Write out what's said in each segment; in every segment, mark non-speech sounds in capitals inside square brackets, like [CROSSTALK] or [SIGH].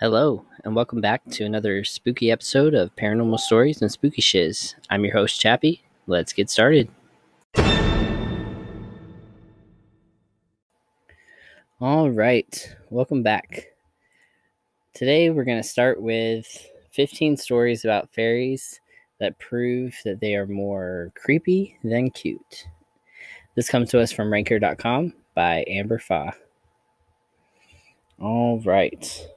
Hello, and welcome back to another spooky episode of Paranormal Stories and Spooky Shiz. I'm your host, Chappie. Let's get started. All right, welcome back. Today we're going to start with 15 stories about fairies that prove that they are more creepy than cute. This comes to us from ranker.com by Amber Fa. All right.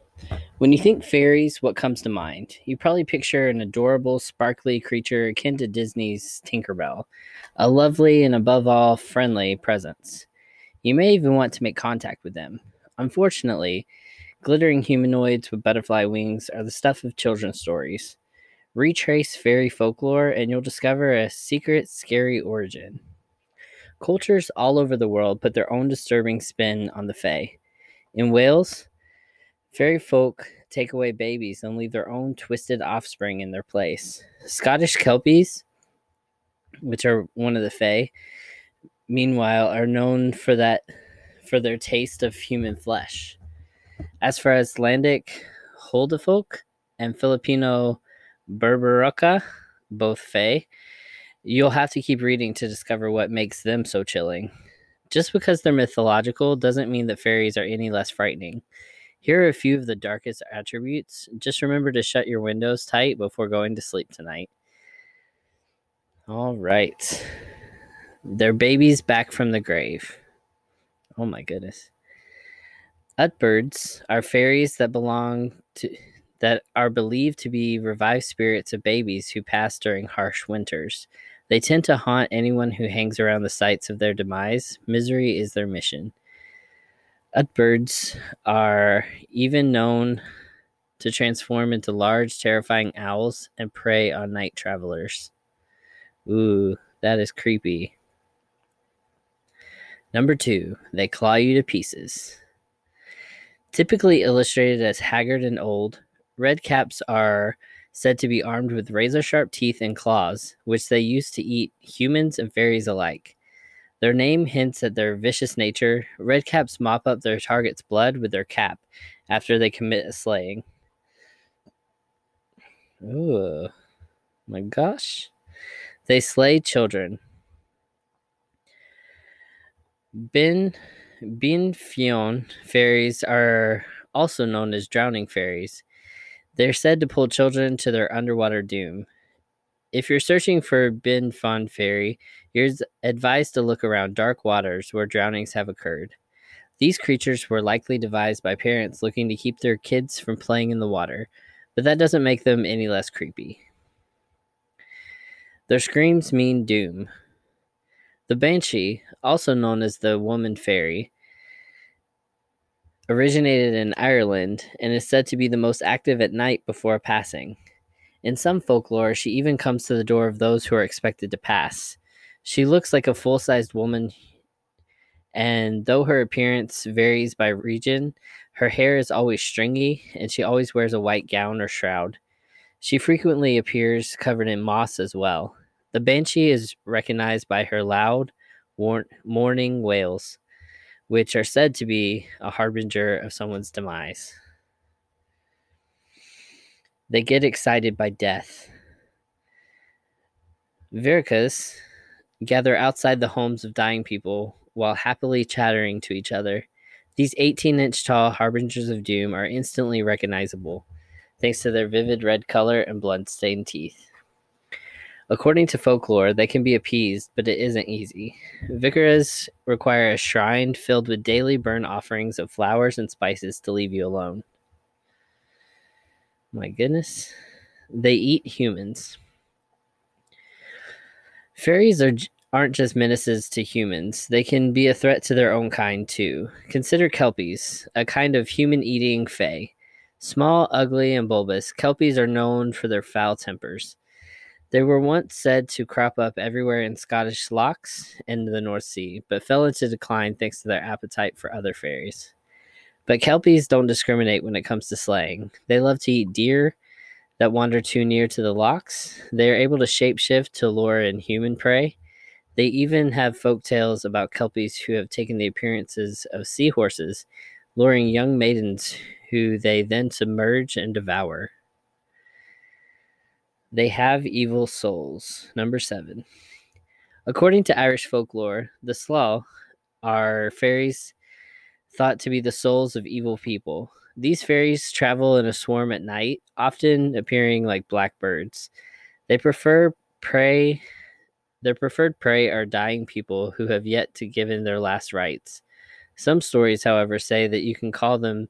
When you think fairies, what comes to mind? You probably picture an adorable, sparkly creature akin to Disney's Tinkerbell, a lovely and above all friendly presence. You may even want to make contact with them. Unfortunately, glittering humanoids with butterfly wings are the stuff of children's stories. Retrace fairy folklore, and you'll discover a secret, scary origin. Cultures all over the world put their own disturbing spin on the Fae. In Wales, fairy folk take away babies and leave their own twisted offspring in their place. Scottish Kelpies, which are one of the Fae, meanwhile, are known for that for their taste of human flesh. As for Icelandic Huldufolk and Filipino Berberoka, both Fae, you'll have to keep reading to discover what makes them so chilling. Just because they're mythological doesn't mean that fairies are any less frightening. Here are a few of the darkest attributes. Just remember to shut your windows tight before going to sleep tonight. All right. Their babies back from the grave. Oh my goodness. Utburds are fairies that belong to that are believed to be revived spirits of babies who pass during harsh winters. They tend to haunt anyone who hangs around the sites of their demise. Misery is their mission. Utburds are even known to transform into large, terrifying owls and prey on night travelers. Ooh, that is creepy. Number two, they claw you to pieces. Typically illustrated as haggard and old, red caps are said to be armed with razor sharp teeth and claws, which they use to eat humans and fairies alike. Their name hints at their vicious nature. Redcaps mop up their target's blood with their cap after they commit a slaying. Ooh, my gosh. They slay children. Bin Bin Fion fairies are also known as drowning fairies. They're said to pull children to their underwater doom. If you're searching for Bin Fon Fairy, you're advised to look around dark waters where drownings have occurred. These creatures were likely devised by parents looking to keep their kids from playing in the water, but that doesn't make them any less creepy. Their screams mean doom. The Banshee, also known as the Woman Fairy, originated in Ireland and is said to be the most active at night before passing. In some folklore, she even comes to the door of those who are expected to pass. She looks like a full sized woman, and though her appearance varies by region, her hair is always stringy and she always wears a white gown or shroud. She frequently appears covered in moss as well. The banshee is recognized by her loud, mourning wails which are said to be a harbinger of someone's demise. They get excited by death. Virkas gather outside the homes of dying people while happily chattering to each other. These 18 inch tall harbingers of doom are instantly recognizable thanks to their vivid red color and blood stained teeth. According to folklore, they can be appeased, but it isn't easy. Vikaras require a shrine filled with daily burnt offerings of flowers and spices to leave you alone. My goodness. They eat humans. Fairies are, aren't just menaces to humans, they can be a threat to their own kind, too. Consider Kelpies, a kind of human eating fae. Small, ugly, and bulbous, Kelpies are known for their foul tempers. They were once said to crop up everywhere in Scottish lochs and the North Sea, but fell into decline thanks to their appetite for other fairies. But Kelpies don't discriminate when it comes to slaying. They love to eat deer that wander too near to the lochs. They are able to shapeshift to lure in human prey. They even have folk tales about Kelpies who have taken the appearances of seahorses, luring young maidens who they then submerge and devour. They have evil souls. Number seven. According to Irish folklore, the Slaw are fairies thought to be the souls of evil people. These fairies travel in a swarm at night, often appearing like blackbirds. They prefer prey. Their preferred prey are dying people who have yet to give in their last rites. Some stories, however, say that you can call them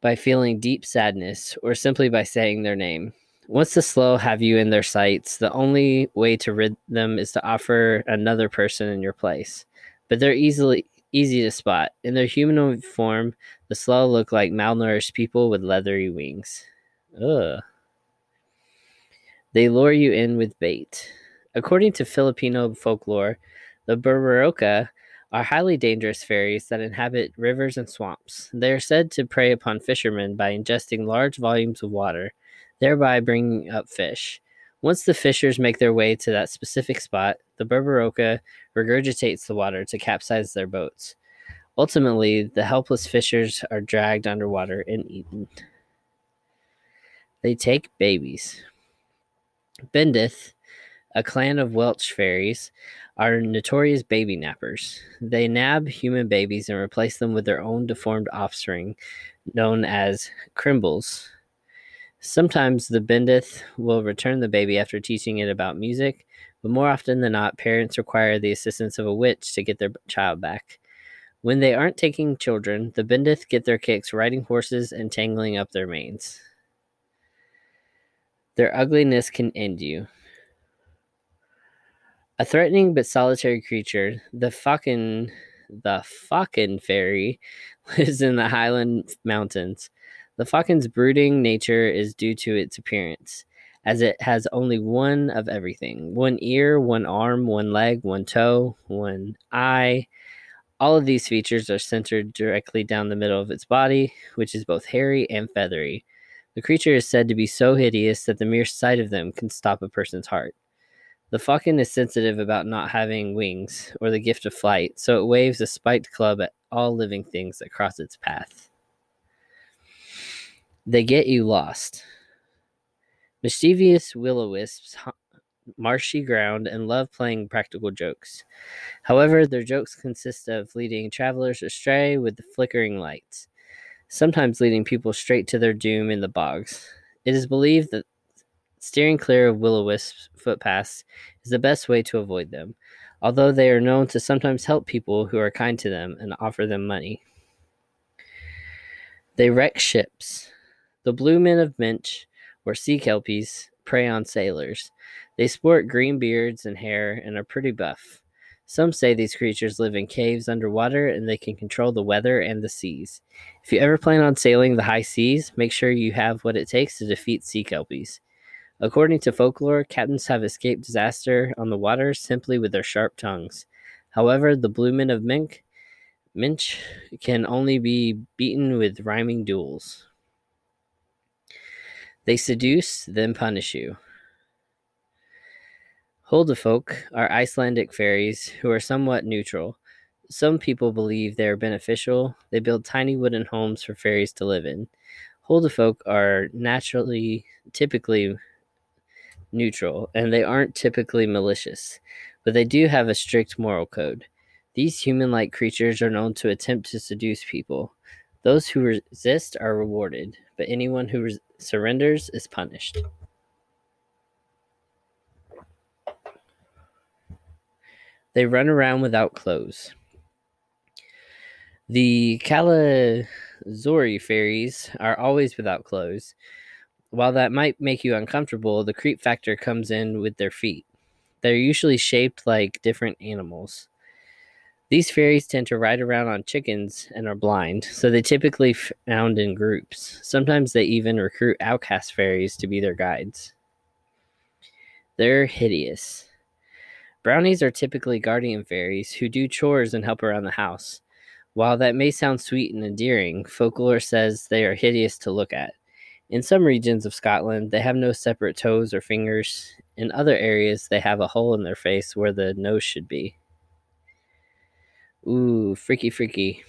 by feeling deep sadness or simply by saying their name. Once the slow have you in their sights, the only way to rid them is to offer another person in your place. But they're easily easy to spot. In their humanoid form, the Slaw look like malnourished people with leathery wings. Ugh. They lure you in with bait. According to Filipino folklore, the Berberoka are highly dangerous fairies that inhabit rivers and swamps. They are said to prey upon fishermen by ingesting large volumes of water, thereby bringing up fish. Once the fishers make their way to that specific spot, the Berberoka regurgitates the water to capsize their boats. Ultimately, the helpless fishers are dragged underwater and eaten. They take babies. Bendith, a clan of Welsh fairies, are notorious baby nappers. They nab human babies and replace them with their own deformed offspring, known as crimbles. Sometimes the Bendith will return the baby after teaching it about music, but more often than not, parents require the assistance of a witch to get their child back. When they aren't taking children, the Bendith get their kicks riding horses and tangling up their manes. Their ugliness can end you. A threatening but solitary creature, the Falcon, the Falcon fairy, [LAUGHS] lives in the Highland Mountains. The Falcon's brooding nature is due to its appearance, as it has only one of everything one ear, one arm, one leg, one toe, one eye. All of these features are centered directly down the middle of its body, which is both hairy and feathery. The creature is said to be so hideous that the mere sight of them can stop a person's heart. The falcon is sensitive about not having wings or the gift of flight, so it waves a spiked club at all living things that cross its path. They get you lost. Mischievous will o wisps marshy ground and love playing practical jokes. However, their jokes consist of leading travelers astray with the flickering lights, sometimes leading people straight to their doom in the bogs. It is believed that steering clear of will o wisps footpaths is the best way to avoid them, although they are known to sometimes help people who are kind to them and offer them money. They wreck ships. The blue men of Minch, or sea kelpies, prey on sailors. They sport green beards and hair and are pretty buff. Some say these creatures live in caves underwater and they can control the weather and the seas. If you ever plan on sailing the high seas, make sure you have what it takes to defeat sea kelpies. According to folklore, captains have escaped disaster on the water simply with their sharp tongues. However, the blue men of Mink, Minch can only be beaten with rhyming duels. They seduce, then punish you. Huldufolk are Icelandic fairies who are somewhat neutral. Some people believe they are beneficial. They build tiny wooden homes for fairies to live in. Huldufolk are naturally, typically neutral, and they aren't typically malicious, but they do have a strict moral code. These human like creatures are known to attempt to seduce people. Those who resist are rewarded, but anyone who res- surrenders is punished. They run around without clothes. The Kalazori fairies are always without clothes. While that might make you uncomfortable, the creep factor comes in with their feet. They're usually shaped like different animals. These fairies tend to ride around on chickens and are blind, so they typically found in groups. Sometimes they even recruit outcast fairies to be their guides. They're hideous. Brownies are typically guardian fairies who do chores and help around the house. While that may sound sweet and endearing, folklore says they are hideous to look at. In some regions of Scotland, they have no separate toes or fingers. In other areas, they have a hole in their face where the nose should be. Ooh, freaky, freaky.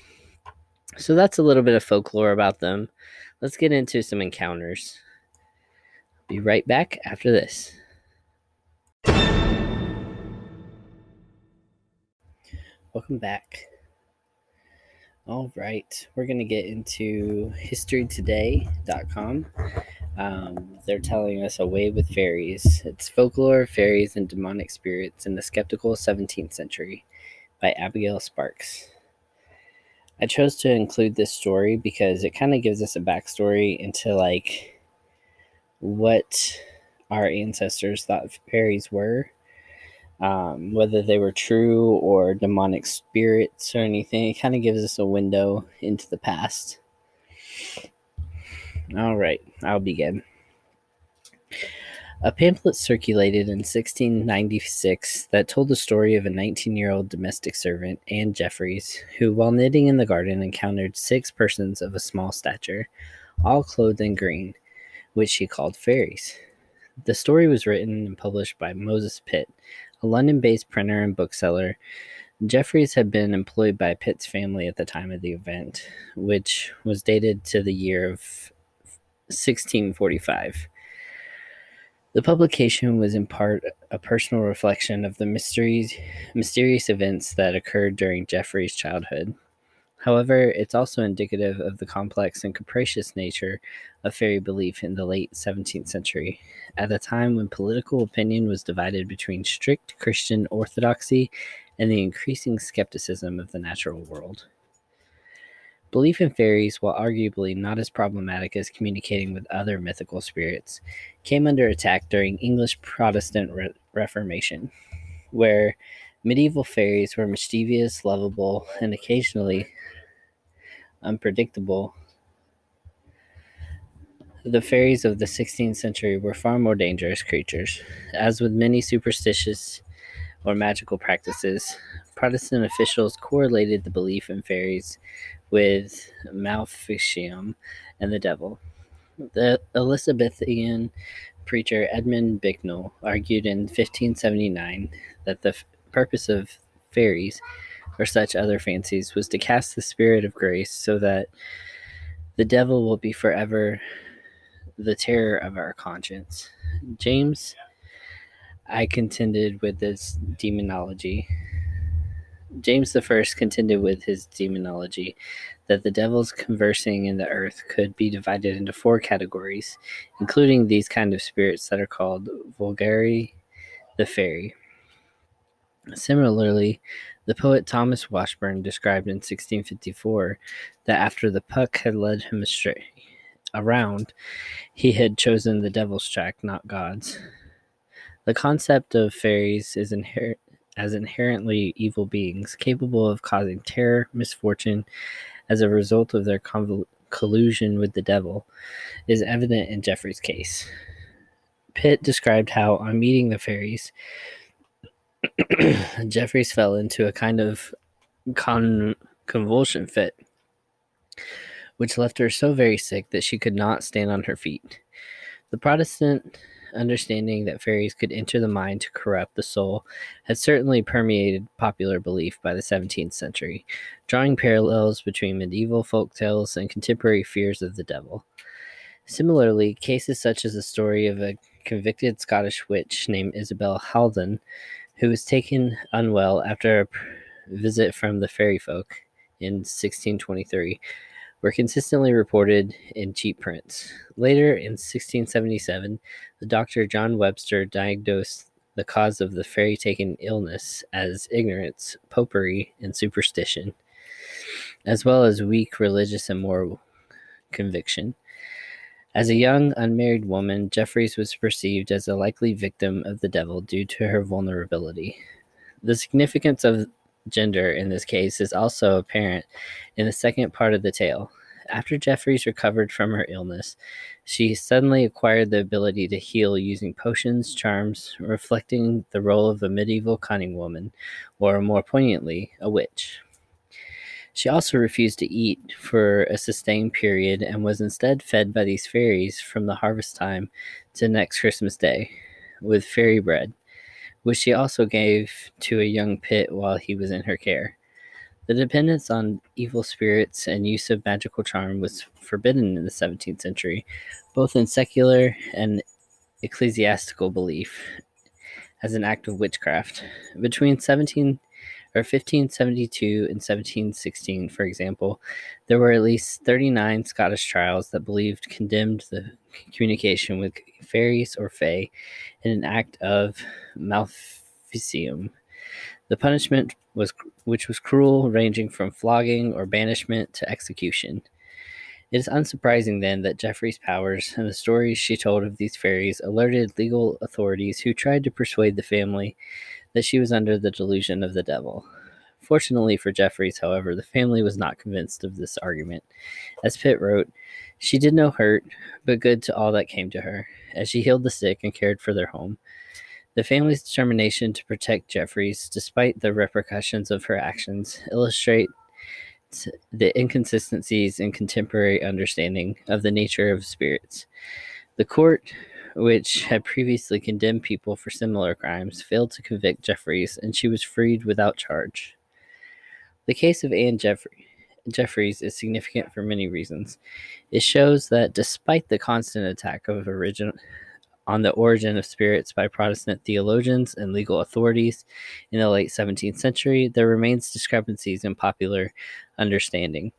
So that's a little bit of folklore about them. Let's get into some encounters. Be right back after this. Welcome back. All right, we're going to get into historytoday.com. Um, they're telling us a way with fairies. It's folklore, fairies, and demonic spirits in the skeptical 17th century by Abigail Sparks. I chose to include this story because it kind of gives us a backstory into like what our ancestors thought fairies were um, whether they were true or demonic spirits or anything. It kind of gives us a window into the past. All right, I'll begin. A pamphlet circulated in 1696 that told the story of a 19 year old domestic servant, Anne Jeffreys, who, while knitting in the garden, encountered six persons of a small stature, all clothed in green, which she called fairies. The story was written and published by Moses Pitt, a London based printer and bookseller. Jeffreys had been employed by Pitt's family at the time of the event, which was dated to the year of 1645. The publication was in part a personal reflection of the mysterious events that occurred during Jeffrey's childhood. However, it's also indicative of the complex and capricious nature of fairy belief in the late 17th century, at a time when political opinion was divided between strict Christian orthodoxy and the increasing skepticism of the natural world. Belief in fairies, while arguably not as problematic as communicating with other mythical spirits, came under attack during English Protestant Re- Reformation, where medieval fairies were mischievous, lovable, and occasionally unpredictable. The fairies of the 16th century were far more dangerous creatures. As with many superstitious or magical practices, Protestant officials correlated the belief in fairies with Maleficium and the devil. The Elizabethan preacher Edmund Bicknoll argued in 1579 that the f- purpose of fairies or such other fancies, was to cast the spirit of grace so that the devil will be forever the terror of our conscience. James, I contended with this demonology. James First contended with his demonology that the devils conversing in the earth could be divided into four categories, including these kind of spirits that are called vulgari, the fairy. Similarly, the poet Thomas Washbourne described in 1654 that after the Puck had led him astray around, he had chosen the devil's track, not God's. The concept of fairies is inher- as inherently evil beings, capable of causing terror, misfortune, as a result of their convol- collusion with the devil, is evident in Jeffrey's case. Pitt described how, on meeting the fairies, [CLEARS THROAT] Jeffreys fell into a kind of con- convulsion fit, which left her so very sick that she could not stand on her feet. The Protestant understanding that fairies could enter the mind to corrupt the soul had certainly permeated popular belief by the 17th century, drawing parallels between medieval folk tales and contemporary fears of the devil. Similarly, cases such as the story of a convicted Scottish witch named Isabel Haldane who was taken unwell after a visit from the fairy folk in 1623, were consistently reported in cheap prints. Later, in 1677, the doctor John Webster diagnosed the cause of the fairy taken illness as ignorance, popery, and superstition, as well as weak religious and moral conviction. As a young, unmarried woman, Jeffreys was perceived as a likely victim of the devil due to her vulnerability. The significance of gender in this case is also apparent in the second part of the tale. After Jeffreys recovered from her illness, she suddenly acquired the ability to heal using potions, charms, reflecting the role of a medieval cunning woman, or more poignantly, a witch. She also refused to eat for a sustained period and was instead fed by these fairies from the harvest time to next Christmas Day with fairy bread, which she also gave to a young Pitt while he was in her care. The dependence on evil spirits and use of magical charm was forbidden in the 17th century, both in secular and ecclesiastical belief as an act of witchcraft. Between 17 or 1572 and 1716, for example, there were at least 39 Scottish trials that believed condemned the communication with fairies or fae in an act of maleficium. The punishment was which was cruel, ranging from flogging or banishment to execution. It is unsurprising then that Jeffrey's powers and the stories she told of these fairies alerted legal authorities who tried to persuade the family that she was under the delusion of the devil. Fortunately for Jeffreys, however, the family was not convinced of this argument. As Pitt wrote, she did no hurt, but good to all that came to her, as she healed the sick and cared for their home. The family's determination to protect Jeffreys, despite the repercussions of her actions, illustrate the inconsistencies in contemporary understanding of the nature of spirits. The court, which had previously condemned people for similar crimes, failed to convict Jeffreys, and she was freed without charge. The case of Anne Jeffrey, Jeffreys is significant for many reasons. It shows that despite the constant attack of original on the origin of spirits by Protestant theologians and legal authorities in the late 17th century, there remains discrepancies in popular understanding.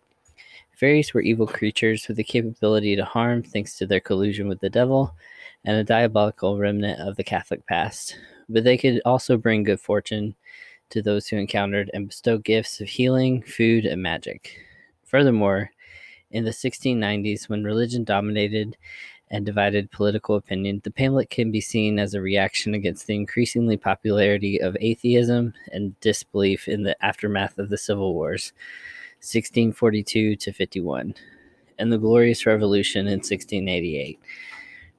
Fairies were evil creatures with the capability to harm thanks to their collusion with the devil and a diabolical remnant of the Catholic past, but they could also bring good fortune to those who encountered and bestow gifts of healing, food, and magic. Furthermore, in the 1690s, when religion dominated and divided political opinion, the pamphlet can be seen as a reaction against the increasingly popularity of atheism and disbelief in the aftermath of the Civil Wars, 1642 to 51, and the Glorious Revolution in 1688.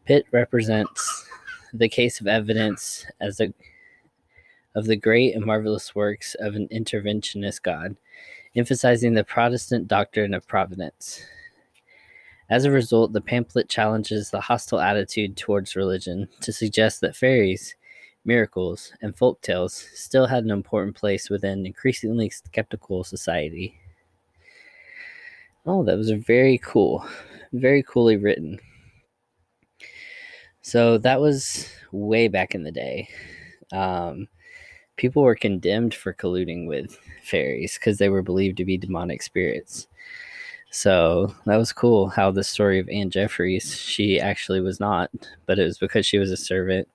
Pitt represents the case of evidence as a of the great and marvelous works of an interventionist God, emphasizing the Protestant doctrine of providence. As a result, the pamphlet challenges the hostile attitude towards religion to suggest that fairies, miracles, and folk tales still had an important place within increasingly skeptical society. Oh, that was very cool. Very coolly written. So that was way back in the day. Um, people were condemned for colluding with fairies because they were believed to be demonic spirits. So that was cool how the story of Anne Jeffreys, she actually was not, but it was because she was a servant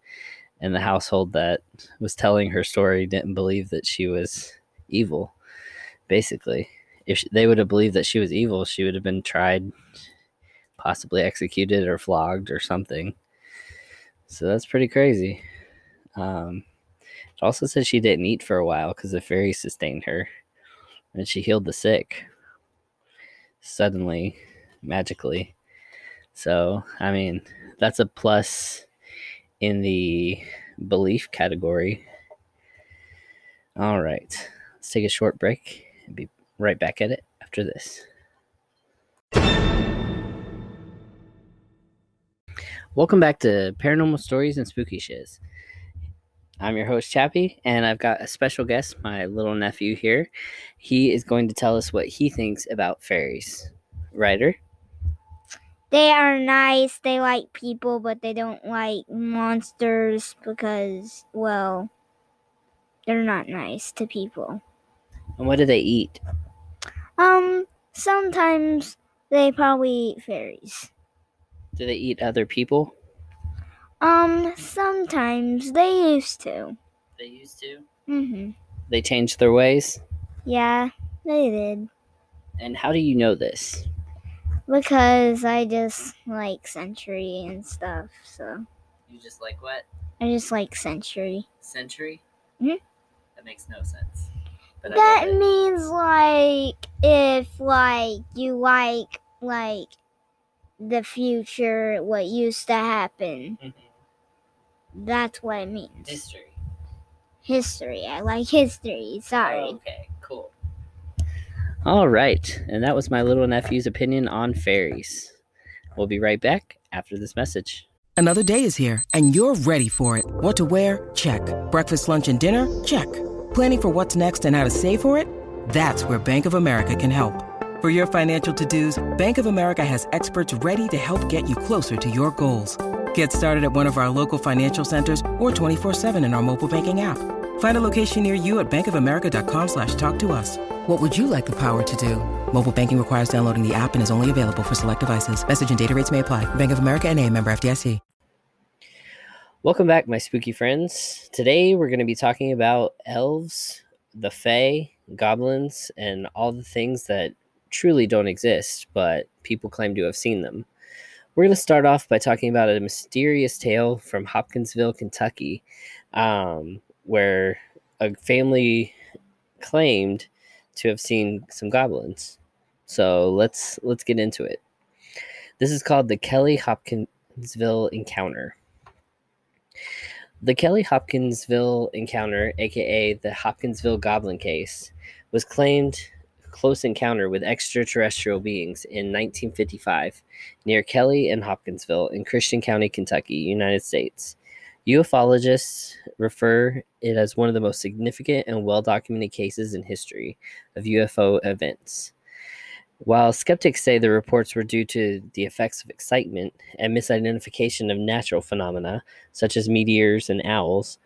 and the household that was telling her story didn't believe that she was evil, basically. If they would have believed that she was evil, she would have been tried, possibly executed or flogged or something. So that's pretty crazy. Um, it also says she didn't eat for a while because the fairy sustained her and she healed the sick suddenly, magically. So, I mean, that's a plus in the belief category. All right, let's take a short break and be right back at it after this. Welcome back to Paranormal Stories and Spooky Shiz. I'm your host, Chappie, and I've got a special guest, my little nephew here. He is going to tell us what he thinks about fairies. Ryder? They are nice. They like people, but they don't like monsters because, well, they're not nice to people. And what do they eat? Um, sometimes they probably eat fairies. Do they eat other people? Um, sometimes they used to. They used to. Mm Mhm. They changed their ways. Yeah, they did. And how do you know this? Because I just like Century and stuff. So You just like what? I just like Century. Century? Mhm. That makes no sense. That means like if like you like like the future, what used to happen. Mhm. That's what it means. History. history. I like history. Sorry. Oh, okay, cool. All right, and that was my little nephew's opinion on fairies. We'll be right back after this message. Another day is here, and you're ready for it. What to wear? Check. Breakfast, lunch, and dinner? Check. Planning for what's next and how to save for it? That's where Bank of America can help. For your financial to-dos, Bank of America has experts ready to help get you closer to your goals. Get started at one of our local financial centers or 24-7 in our mobile banking app. Find a location near you at bankofamerica.com slash talk to us. What would you like the power to do? Mobile banking requires downloading the app and is only available for select devices. Message and data rates may apply. Bank of America and a member FDIC. Welcome back, my spooky friends. Today we're going to be talking about elves, the fae, goblins, and all the things that truly don't exist, but people claim to have seen them. We're going to start off by talking about a mysterious tale from Hopkinsville, Kentucky, um, where a family claimed to have seen some goblins. So let's let's get into it. This is called the Kelly Hopkinsville Encounter. The Kelly Hopkinsville encounter, aka the Hopkinsville Goblin case, was claimed close encounter with extraterrestrial beings in 1955 near Kelly and Hopkinsville in Christian County, Kentucky, United States. Ufologists refer it as one of the most significant and well documented cases in history of UFO events. While skeptics say the reports were due to the effects of excitement and misidentification of natural phenomena, such as meteors and owls,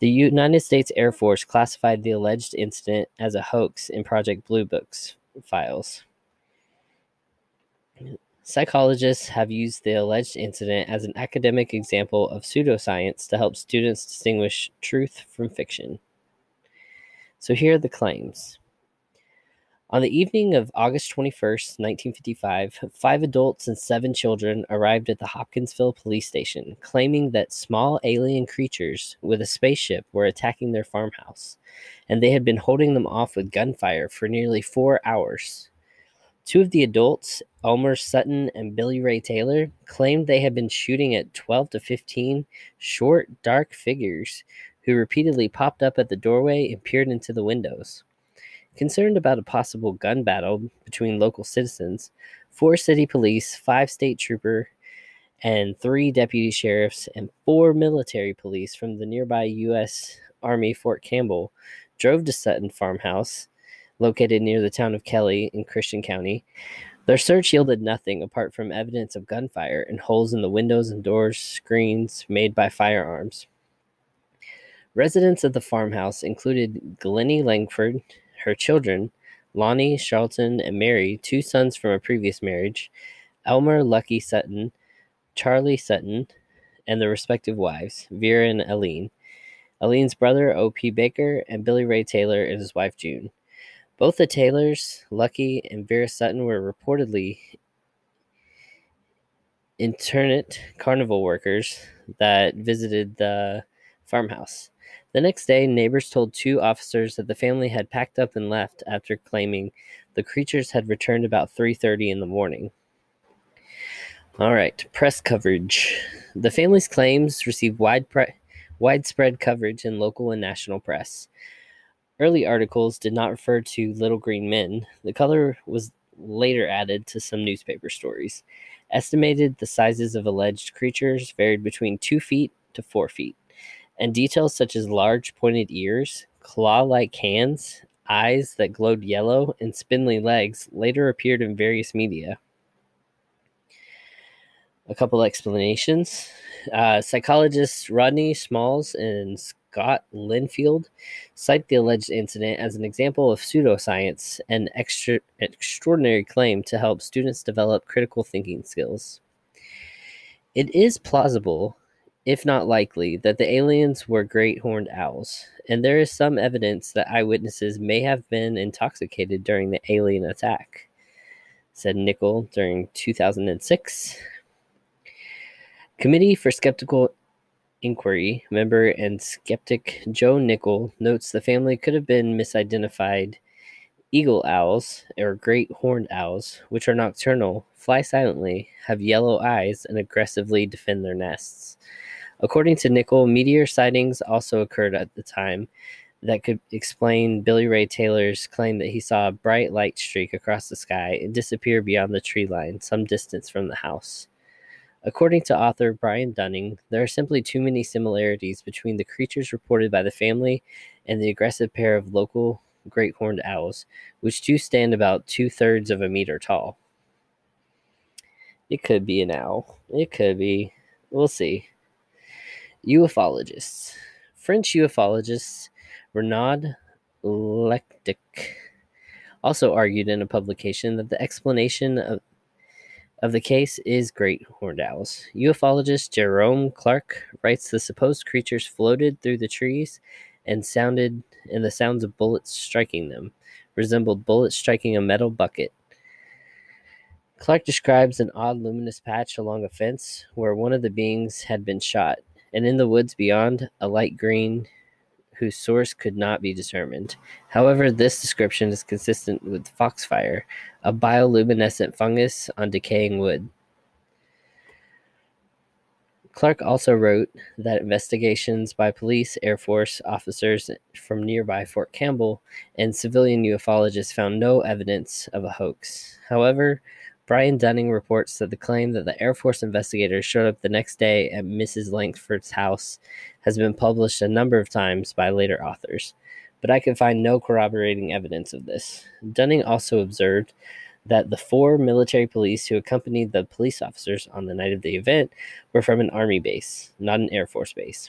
the United States Air Force classified the alleged incident as a hoax in Project Blue Book's files. Psychologists have used the alleged incident as an academic example of pseudoscience to help students distinguish truth from fiction. So here are the claims. On the evening of August 21st, 1955, five adults and seven children arrived at the Hopkinsville police station, claiming that small alien creatures with a spaceship were attacking their farmhouse, and they had been holding them off with gunfire for nearly four hours. Two of the adults, Elmer Sutton and Billy Ray Taylor, claimed they had been shooting at 12 to 15 short, dark figures who repeatedly popped up at the doorway and peered into the windows. Concerned about a possible gun battle between local citizens, four city police, five state trooper, and three deputy sheriffs and four military police from the nearby U.S. Army Fort Campbell drove to Sutton farmhouse located near the town of Kelly in Christian County. Their search yielded nothing apart from evidence of gunfire and holes in the windows and doors screens made by firearms. Residents of the farmhouse included Glennie Lankford, her children, Lonnie, Charlton, and Mary, two sons from a previous marriage, Elmer Lucky Sutton, Charlie Sutton, and their respective wives, Vera and Aline. Aline's brother, O.P. Baker, and Billy Ray Taylor and his wife, June. Both the Taylors, Lucky and Vera Sutton, were reportedly internate carnival workers that visited the farmhouse. The next day, neighbors told two officers that the family had packed up and left after claiming the creatures had returned about 3:30 in the morning. All right, press coverage. The family's claims received wide pre- widespread coverage in local and national press. Early articles did not refer to little green men. The color was later added to some newspaper stories. Estimated the sizes of alleged creatures varied between 2 feet to 4 feet, and details such as large pointed ears, claw like hands, eyes that glowed yellow, and spindly legs later appeared in various media. A couple explanations. Uh, psychologists Rodney Schmaltz and Scott Linfield cite the alleged incident as an example of pseudoscience and extra, extraordinary claim to help students develop critical thinking skills. It is plausible, if not likely, that the aliens were great horned owls, and there is some evidence that eyewitnesses may have been intoxicated during the alien attack, said Nickell during 2006. Committee for Skeptical Inquiry member and skeptic Joe Nickell notes the family could have been misidentified eagle owls, or great horned owls, which are nocturnal, fly silently, have yellow eyes, and aggressively defend their nests. According to Nickell, meteor sightings also occurred at the time that could explain Billy Ray Taylor's claim that he saw a bright light streak across the sky and disappear beyond the tree line some distance from the house. According to author Brian Dunning, there are simply too many similarities between the creatures reported by the family and the aggressive pair of local great horned owls, which do stand about two thirds of a meter tall. It could be an owl. It could be. We'll see. Ufologists. French ufologist Renaud Leclet also argued in a publication that the explanation of, of the case is great horned owls. Ufologist Jerome Clark writes the supposed creatures floated through the trees and sounded and the sounds of bullets striking them resembled bullets striking a metal bucket. Clark describes an odd luminous patch along a fence where one of the beings had been shot, and in the woods beyond, a light green whose source could not be determined. However, this description is consistent with foxfire, a bioluminescent fungus on decaying wood. Clark also wrote that investigations by police, Air Force officers from nearby Fort Campbell, and civilian ufologists found no evidence of a hoax. However, Brian Dunning reports that the claim that the Air Force investigators showed up the next day at Mrs. Lankford's house has been published a number of times by later authors, but I can find no corroborating evidence of this. Dunning also observed that the four military police who accompanied the police officers on the night of the event were from an Army base, not an Air Force base.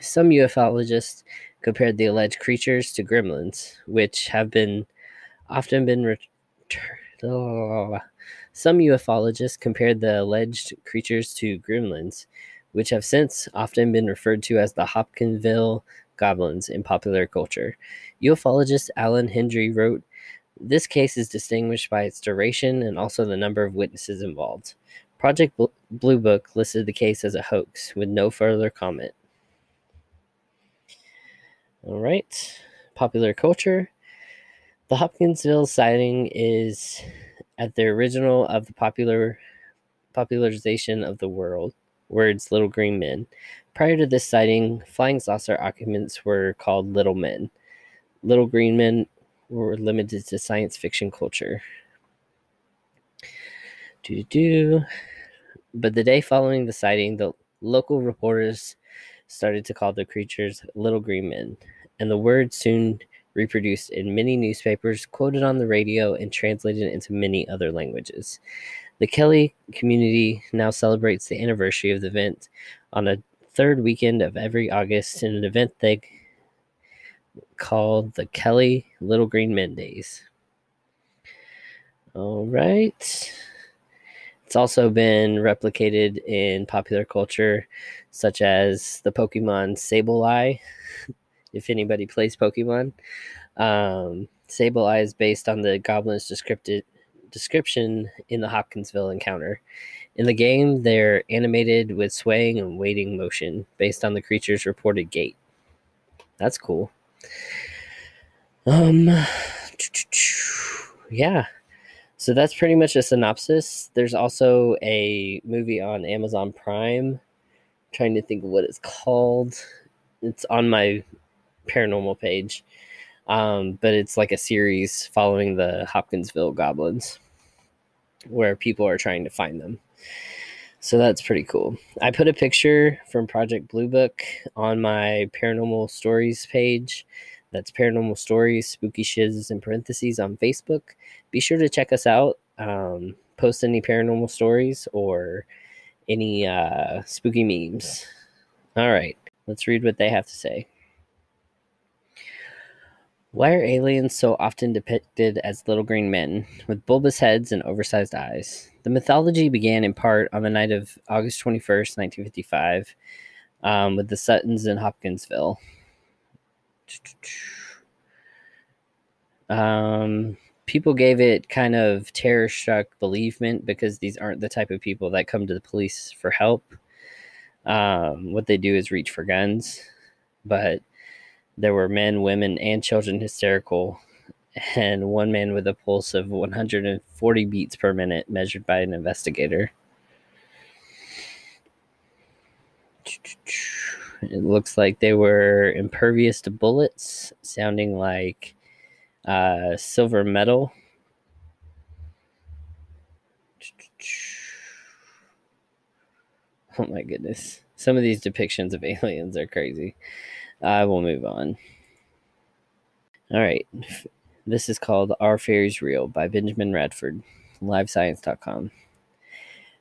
Some ufologists compared the alleged creatures to gremlins, which have been often been returned. [LAUGHS] Oh, Some ufologists compared the alleged creatures to gremlins, which have since often been referred to as the Hopkinsville goblins in popular culture. Ufologist Alan Hendry wrote, This case is distinguished by its duration and also the number of witnesses involved. Project Blue Book listed the case as a hoax with no further comment. All right, popular culture. The Hopkinsville sighting is at the original of the popular popularization of the world words little green men. Prior to this sighting, flying saucer occupants were called little men. Little green men were limited to science fiction culture. Do do. But the day following the sighting, the local reporters started to call the creatures little green men, and the word soon reproduced in many newspapers, quoted on the radio, and translated into many other languages. The Kelly community now celebrates the anniversary of the event on a third weekend of every August in an event they called the Kelly Little Green Men Days. All right. It's also been replicated in popular culture, such as the Pokemon Sableye, [LAUGHS] if anybody plays Pokemon. Um, Sableye is based on the goblin's description in the Hopkinsville encounter. In the game, they're animated with swaying and waiting motion based on the creature's reported gait. That's cool. Um, [SNIFFS] yeah. So that's pretty much a synopsis. There's also a movie on Amazon Prime. I'm trying to think of what it's called. It's on my paranormal page. Um, but it's like a series following the Hopkinsville goblins where people are trying to find them. So that's pretty cool. I put a picture from Project Blue Book on my paranormal stories page. That's paranormal stories, spooky shiz in parentheses on Facebook. Be sure to check us out. Um, post any paranormal stories or any uh, spooky memes. All right, let's read what they have to say. Why are aliens so often depicted as little green men with bulbous heads and oversized eyes? The mythology began in part on the night of August 21st, 1955, um, with the Suttons in Hopkinsville. Um, people gave it kind of terror struck believement because these aren't the type of people that come to the police for help. Um, what they do is reach for guns, but there were men, women, and children hysterical, and one man with a pulse of 140 beats per minute measured by an investigator. It looks like they were impervious to bullets, sounding like uh, silver metal. Oh my goodness. Some of these depictions of aliens are crazy. I will move on. All right. This is called Are Fairies Real by Benjamin Radford, livescience.com.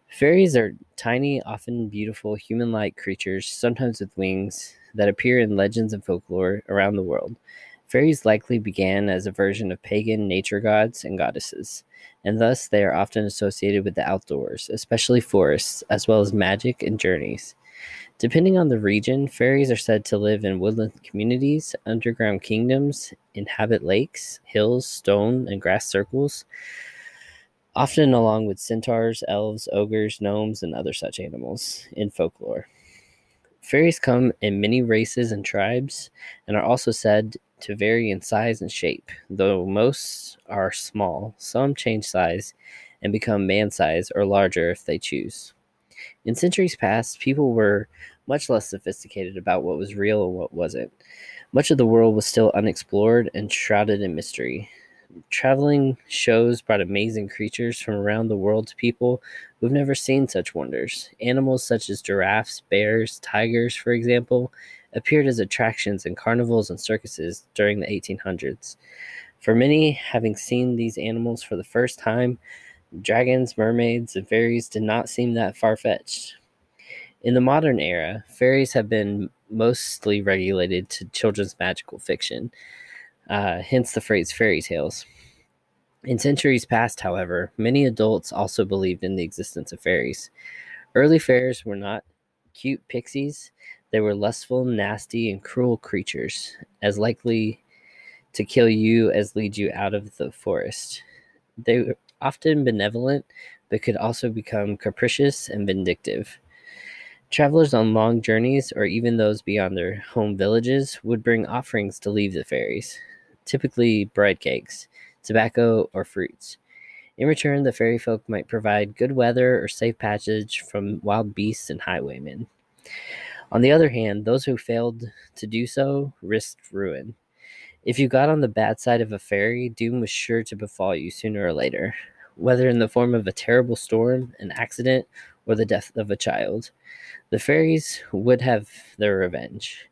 Fairies are tiny, often beautiful, human like creatures, sometimes with wings, that appear in legends and folklore around the world. Fairies likely began as a version of pagan nature gods and goddesses, and thus they are often associated with the outdoors, especially forests, as well as magic and journeys. Depending on the region, fairies are said to live in woodland communities, underground kingdoms, inhabit lakes, hills, stone, and grass circles, often along with centaurs, elves, ogres, gnomes, and other such animals in folklore. Fairies come in many races and tribes and are also said to vary in size and shape, though most are small. Some change size and become man size or larger if they choose. In centuries past, people were much less sophisticated about what was real and what wasn't. Much of the world was still unexplored and shrouded in mystery. Traveling shows brought amazing creatures from around the world to people who've never seen such wonders. Animals such as giraffes, bears, tigers, for example, appeared as attractions in carnivals and circuses during the 1800s. For many, having seen these animals for the first time, dragons, mermaids, and fairies did not seem that far fetched. In the modern era, fairies have been mostly regulated to children's magical fiction, uh, hence the phrase fairy tales. In centuries past, however, many adults also believed in the existence of fairies. Early fairies were not cute pixies, they were lustful, nasty, and cruel creatures, as likely to kill you as lead you out of the forest. They often benevolent, but could also become capricious and vindictive. Travelers on long journeys, or even those beyond their home villages, would bring offerings to leave the fairies, typically bread cakes, tobacco, or fruits. In return, the fairy folk might provide good weather or safe passage from wild beasts and highwaymen. On the other hand, those who failed to do so risked ruin. If you got on the bad side of a fairy, doom was sure to befall you sooner or later, whether in the form of a terrible storm, an accident, or the death of a child. The fairies would have their revenge.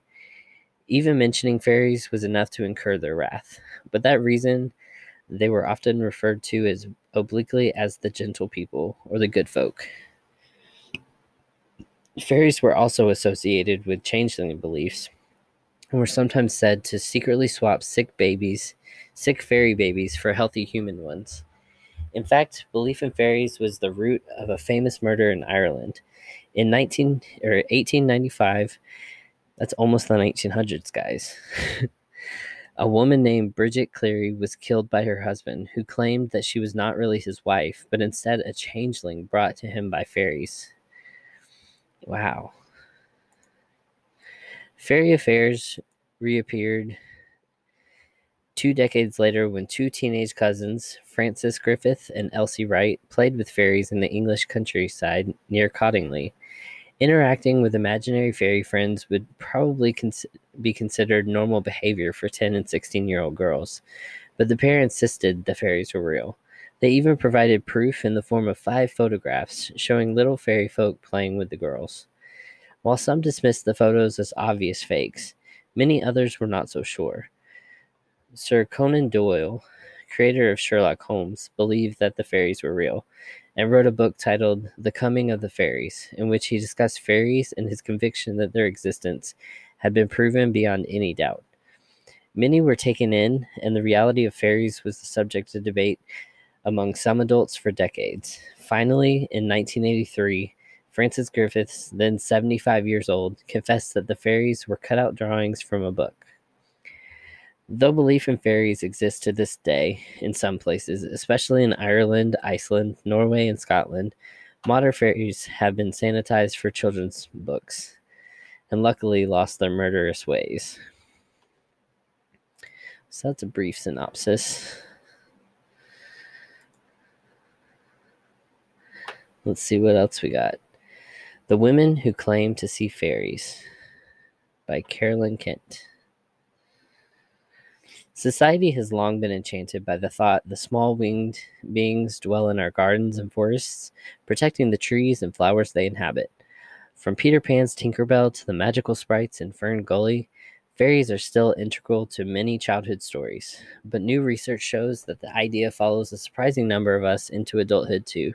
Even mentioning fairies was enough to incur their wrath. But that reason, they were often referred to as obliquely as the gentle people or the good folk. Fairies were also associated with changeling beliefs and were sometimes said to secretly swap sick babies, sick fairy babies, for healthy human ones. In fact, belief in fairies was the root of a famous murder in Ireland. In 19 or 1895, that's almost the 1900s, guys. [LAUGHS] a woman named Bridget Cleary was killed by her husband, who claimed that she was not really his wife, but instead a changeling brought to him by fairies. Wow. Fairy Affairs reappeared two decades later when two teenage cousins, Frances Griffiths and Elsie Wright, played with fairies in the English countryside near Cottingley. Interacting with imaginary fairy friends would probably cons- be considered normal behavior for 10 and 16 year old girls, but the pair insisted the fairies were real. They even provided proof in the form of five photographs showing little fairy folk playing with the girls. While some dismissed the photos as obvious fakes, many others were not so sure. Sir Conan Doyle, creator of Sherlock Holmes, believed that the fairies were real and wrote a book titled The Coming of the Fairies, in which he discussed fairies and his conviction that their existence had been proven beyond any doubt. Many were taken in, and the reality of fairies was the subject of debate among some adults for decades. Finally, in 1983, Frances Griffiths, then 75 years old, confessed that the fairies were cut out drawings from a book. Though belief in fairies exists to this day in some places, especially in Ireland, Iceland, Norway, and Scotland, modern fairies have been sanitized for children's books and luckily lost their murderous ways. So that's a brief synopsis. Let's see what else we got. The Women Who Claim to See Fairies by Carolyn Kent. Society has long been enchanted by the thought the small winged beings dwell in our gardens and forests, protecting the trees and flowers they inhabit. From Peter Pan's Tinkerbell to the magical sprites in Fern Gully, Fairies are still integral to many childhood stories, but new research shows that the idea follows a surprising number of us into adulthood too.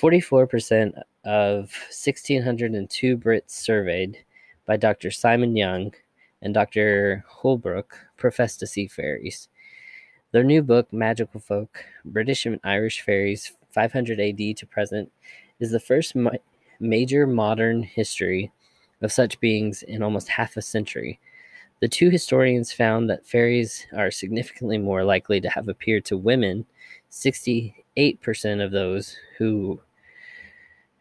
44% of 1,602 Brits surveyed by Dr. Simon Young and Dr. Houlbrook profess to see fairies. Their new book, Magical Folk British and Irish Fairies 500 AD to Present, is the first ma- major modern history of such beings in almost half a century. The two historians found that fairies are significantly more likely to have appeared to women. 68% of those who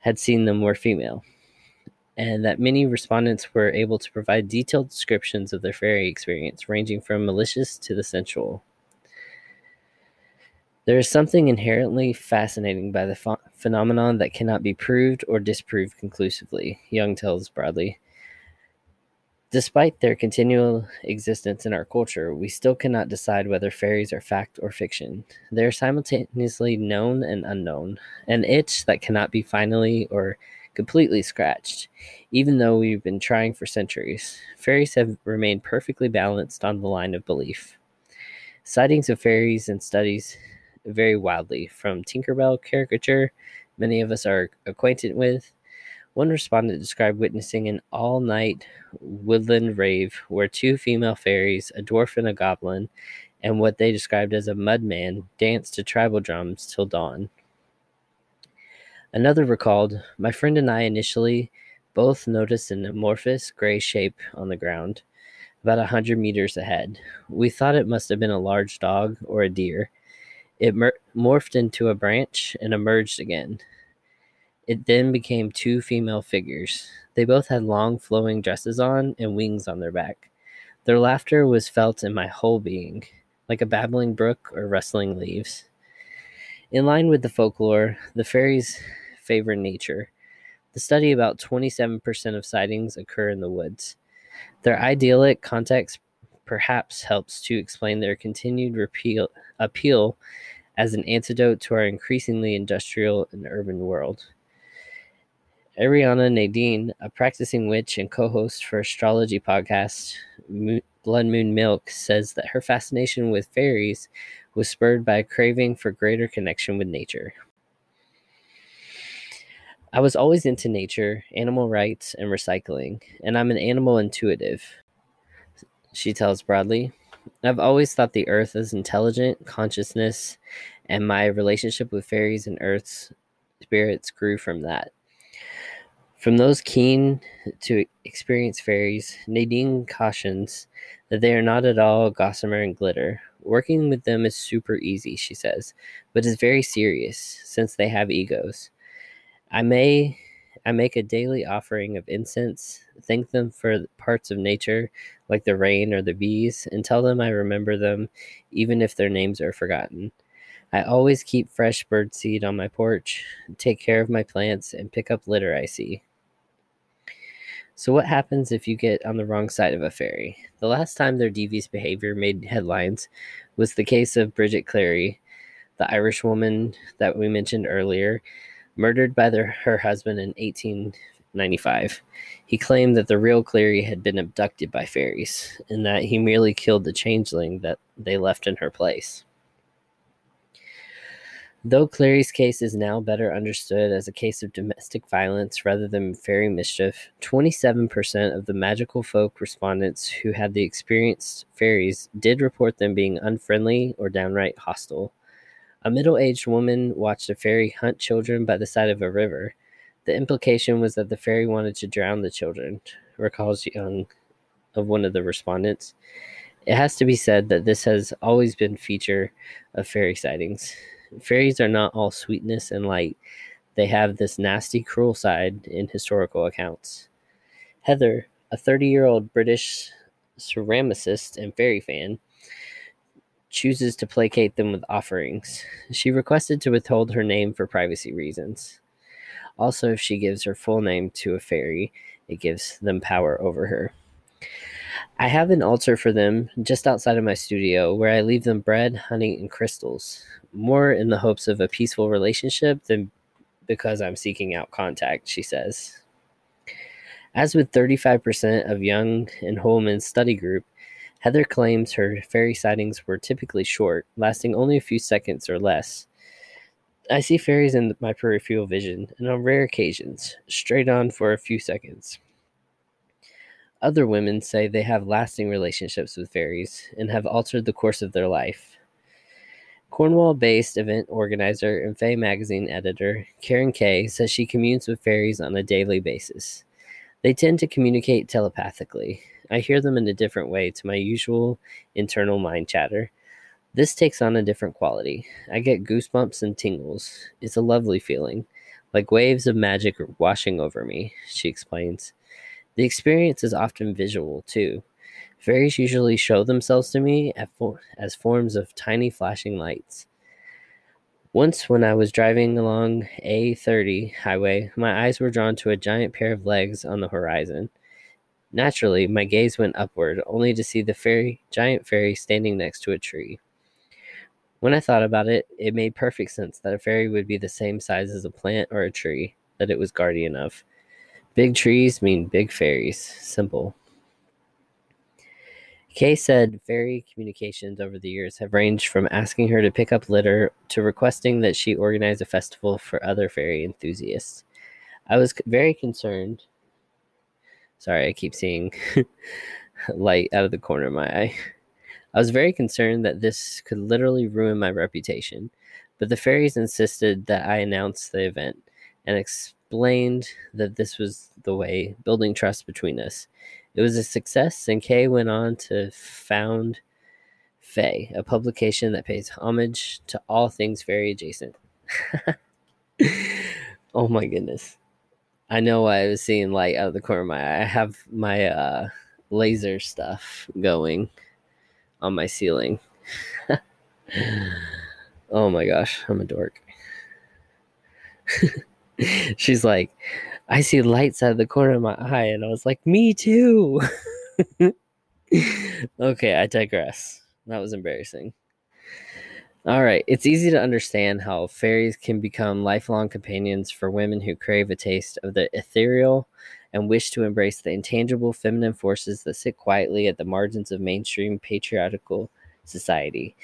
had seen them were female, and that many respondents were able to provide detailed descriptions of their fairy experience, ranging from malicious to the sensual. There is something inherently fascinating by the ph- phenomenon that cannot be proved or disproved conclusively, Young tells broadly. Despite their continual existence in our culture, we still cannot decide whether fairies are fact or fiction. They are simultaneously known and unknown, an itch that cannot be finally or completely scratched, even though we've been trying for centuries. Fairies have remained perfectly balanced on the line of belief. Sightings of fairies and studies vary wildly, from Tinkerbell caricature many of us are acquainted with. One respondent described witnessing an all night woodland rave where two female fairies, a dwarf and a goblin, and what they described as a mudman danced to tribal drums till dawn. Another recalled, My friend and I initially both noticed an amorphous gray shape on the ground, about a hundred meters ahead. We thought it must have been a large dog or a deer. It mer- morphed into a branch and emerged again. It then became two female figures. They both had long flowing dresses on and wings on their back. Their laughter was felt in my whole being, like a babbling brook or rustling leaves. In line with the folklore, the fairies favor nature. The study about 27% of sightings occur in the woods. Their idyllic context perhaps helps to explain their continued repeal, appeal as an antidote to our increasingly industrial and urban world. Ariana Nadine, a practicing witch and co host for astrology podcast Blood Moon Milk, says that her fascination with fairies was spurred by a craving for greater connection with nature. I was always into nature, animal rights, and recycling, and I'm an animal intuitive, she tells broadly. I've always thought the earth is intelligent, consciousness, and my relationship with fairies and earth's spirits grew from that. From those keen to experience fairies, Nadine cautions that they are not at all gossamer and glitter. Working with them is super easy, she says, but is very serious since they have egos. I may I make a daily offering of incense, thank them for parts of nature like the rain or the bees, and tell them I remember them even if their names are forgotten. I always keep fresh birdseed on my porch, take care of my plants, and pick up litter I see. So, what happens if you get on the wrong side of a fairy? The last time their devious behavior made headlines was the case of Bridget Cleary, the Irish woman that we mentioned earlier, murdered by their, her husband in 1895. He claimed that the real Cleary had been abducted by fairies and that he merely killed the changeling that they left in her place. Though Cleary's case is now better understood as a case of domestic violence rather than fairy mischief, 27% of the magical folk respondents who had the experienced fairies did report them being unfriendly or downright hostile. A middle aged woman watched a fairy hunt children by the side of a river. The implication was that the fairy wanted to drown the children, recalls Young of one of the respondents. It has to be said that this has always been feature of fairy sightings. Fairies are not all sweetness and light. They have this nasty, cruel side in historical accounts. Heather, a 30 year old British ceramicist and fairy fan, chooses to placate them with offerings. She requested to withhold her name for privacy reasons. Also, if she gives her full name to a fairy, it gives them power over her. I have an altar for them just outside of my studio where I leave them bread, honey, and crystals, more in the hopes of a peaceful relationship than because I'm seeking out contact, she says. As with 35% of Young and Holman's study group, Heather claims her fairy sightings were typically short, lasting only a few seconds or less. I see fairies in my peripheral vision, and on rare occasions, straight on for a few seconds. Other women say they have lasting relationships with fairies and have altered the course of their life. Cornwall based event organizer and Fae magazine editor Karen Kay says she communes with fairies on a daily basis. They tend to communicate telepathically. I hear them in a different way to my usual internal mind chatter. This takes on a different quality. I get goosebumps and tingles. It's a lovely feeling, like waves of magic washing over me, she explains. The experience is often visual, too. Fairies usually show themselves to me as forms of tiny flashing lights. Once, when I was driving along A30 highway, my eyes were drawn to a giant pair of legs on the horizon. Naturally, my gaze went upward, only to see the fairy, giant fairy standing next to a tree. When I thought about it, it made perfect sense that a fairy would be the same size as a plant or a tree that it was guardian of. Big trees mean big fairies. Simple. Kay said fairy communications over the years have ranged from asking her to pick up litter to requesting that she organize a festival for other fairy enthusiasts. I was very concerned. Sorry, I keep seeing [LAUGHS] light out of the corner of my eye. I was very concerned that this could literally ruin my reputation, but the fairies insisted that I announce the event and explained that this was the way, building trust between us. It was a success, and Kay went on to found Fae, a publication that pays homage to all things fairy adjacent. [LAUGHS] oh my goodness. I know why I was seeing light out of the corner of my eye. I have my uh, laser stuff going on my ceiling. [LAUGHS] oh my gosh, I'm a dork. [LAUGHS] [LAUGHS] She's like, I see lights out of the corner of my eye, and I was like, me too. [LAUGHS] okay, I digress. That was embarrassing. All right, it's easy to understand how fairies can become lifelong companions for women who crave a taste of the ethereal and wish to embrace the intangible feminine forces that sit quietly at the margins of mainstream patriarchal society.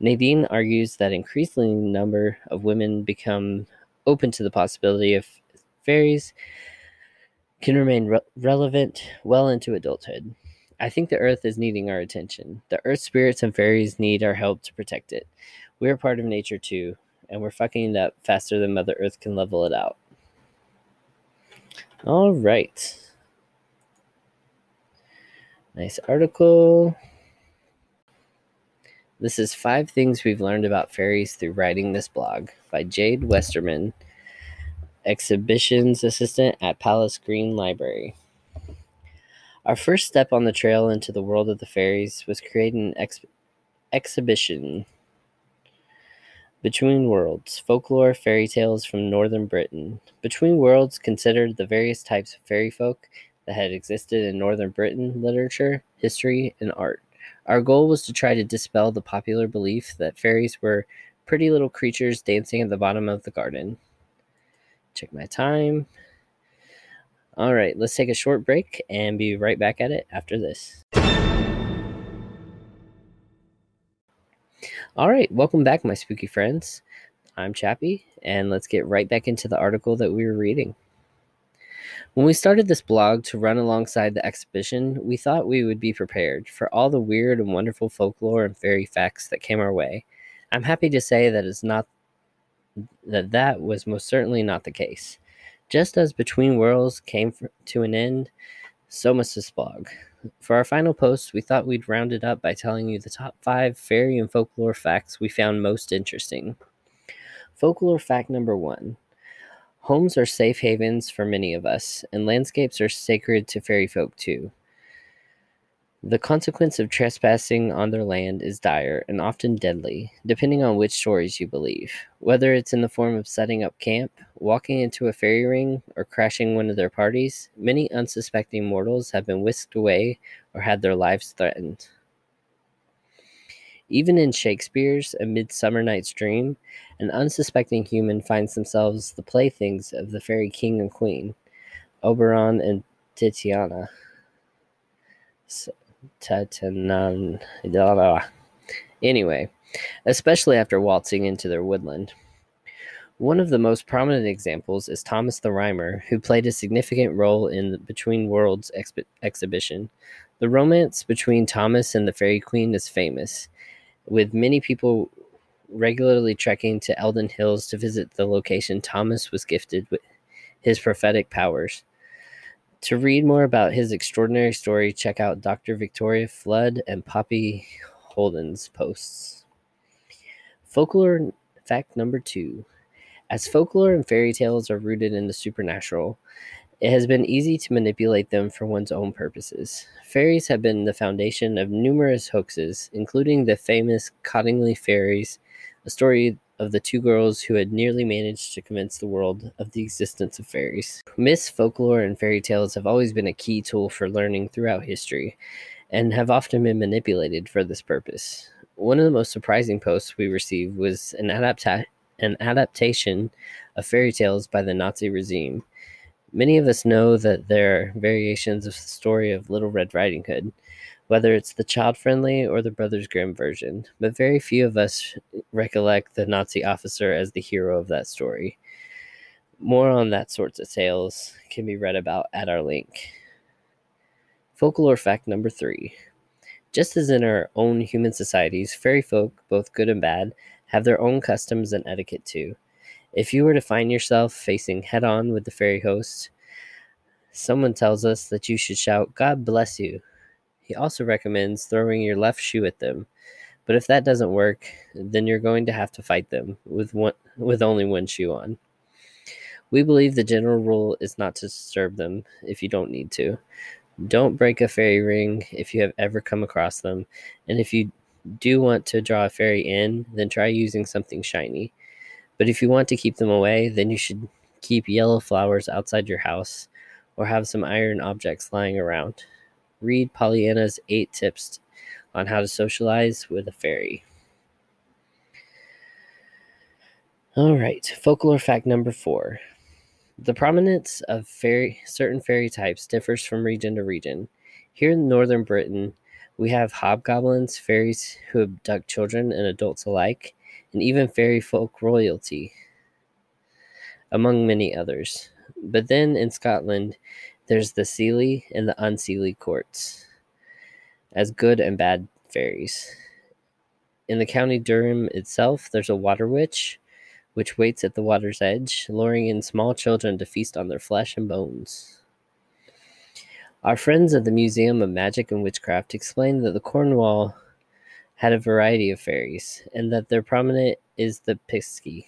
Nadine argues that increasingly number of women become open to the possibility of fairies can remain re- relevant well into adulthood. I think the earth is needing our attention. The earth spirits and fairies need our help to protect it. We're part of nature too, and we're fucking it up faster than Mother Earth can level it out. All right. Nice article. This is five things we've learned about fairies through writing this blog by Jade Westerman, exhibitions assistant at Palace Green Library. Our first step on the trail into the world of the fairies was creating an ex- exhibition between Worlds Folklore Fairy Tales from Northern Britain. Between Worlds considered the various types of fairy folk that had existed in Northern Britain literature, history, and art. Our goal was to try to dispel the popular belief that fairies were pretty little creatures dancing at the bottom of the garden. Check my time. All right, let's take a short break and be right back at it after this. All right, welcome back, my spooky friends. I'm Chappie, and let's get right back into the article that we were reading. When we started this blog to run alongside the exhibition, we thought we would be prepared for all the weird and wonderful folklore and fairy facts that came our way. I'm happy to say that it's not that that was most certainly not the case. Just as Between Worlds came to an end, so must this blog. For our final post, we thought we'd round it up by telling you the top five fairy and folklore facts we found most interesting. Folklore fact number one Homes are safe havens for many of us, and landscapes are sacred to fairy folk too. The consequence of trespassing on their land is dire and often deadly, depending on which stories you believe. Whether it's in the form of setting up camp, walking into a fairy ring, or crashing one of their parties, many unsuspecting mortals have been whisked away or had their lives threatened. Even in Shakespeare's A Midsummer Night's Dream, an unsuspecting human finds themselves the playthings of the fairy king and queen. Oberon and Titiana. Anyway, especially after waltzing into their woodland. One of the most prominent examples is Thomas the Rhymer, who played a significant role in the Between Worlds exhibition. The romance between Thomas and the Fairy Queen is famous, with many people regularly trekking to Eildon Hills to visit the location Thomas was gifted with his prophetic powers. To read more about his extraordinary story, check out Dr. Victoria Flood and Poppy Holden's posts. Folklore fact number two as folklore and fairy tales are rooted in the supernatural, it has been easy to manipulate them for one's own purposes. Fairies have been the foundation of numerous hoaxes, including the famous Cottingley Fairies, a story of the two girls who had nearly managed to convince the world of the existence of fairies. Myths, folklore, and fairy tales have always been a key tool for learning throughout history and have often been manipulated for this purpose. One of the most surprising posts we received was an adaptation an adaptation of fairy tales by the Nazi regime. Many of us know that there are variations of the story of Little Red Riding Hood, whether it's the child friendly or the Brothers Grimm version, but very few of us recollect the Nazi officer as the hero of that story. More on that sorts of tales can be read about at our link. Folklore fact number three. Just as in our own human societies, fairy folk, both good and bad, have their own customs and etiquette too. If you were to find yourself facing head on with the fairy host, someone tells us that you should shout, God bless you. He also recommends throwing your left shoe at them. But if that doesn't work, then you're going to have to fight them with one with only one shoe on. We believe the general rule is not to disturb them if you don't need to. Don't break a fairy ring if you have ever come across them, and if you do want to draw a fairy in, then try using something shiny. But if you want to keep them away, then you should keep yellow flowers outside your house or have some iron objects lying around. Read Pollyanna's eight tips on how to socialize with a fairy. All right, folklore fact number four. The prominence of fairy, certain fairy types differs from region to region. Here in northern Britain, we have hobgoblins, fairies who abduct children and adults alike, and even fairy folk royalty, among many others. But then in Scotland, there's the Seelie and the Unseelie courts, as good and bad fairies. In the county Durham itself, there's a water witch, which waits at the water's edge, luring in small children to feast on their flesh and bones. Our friends at the Museum of Magic and Witchcraft explain that the Cornwall had a variety of fairies, and that their prominent is the Pixie.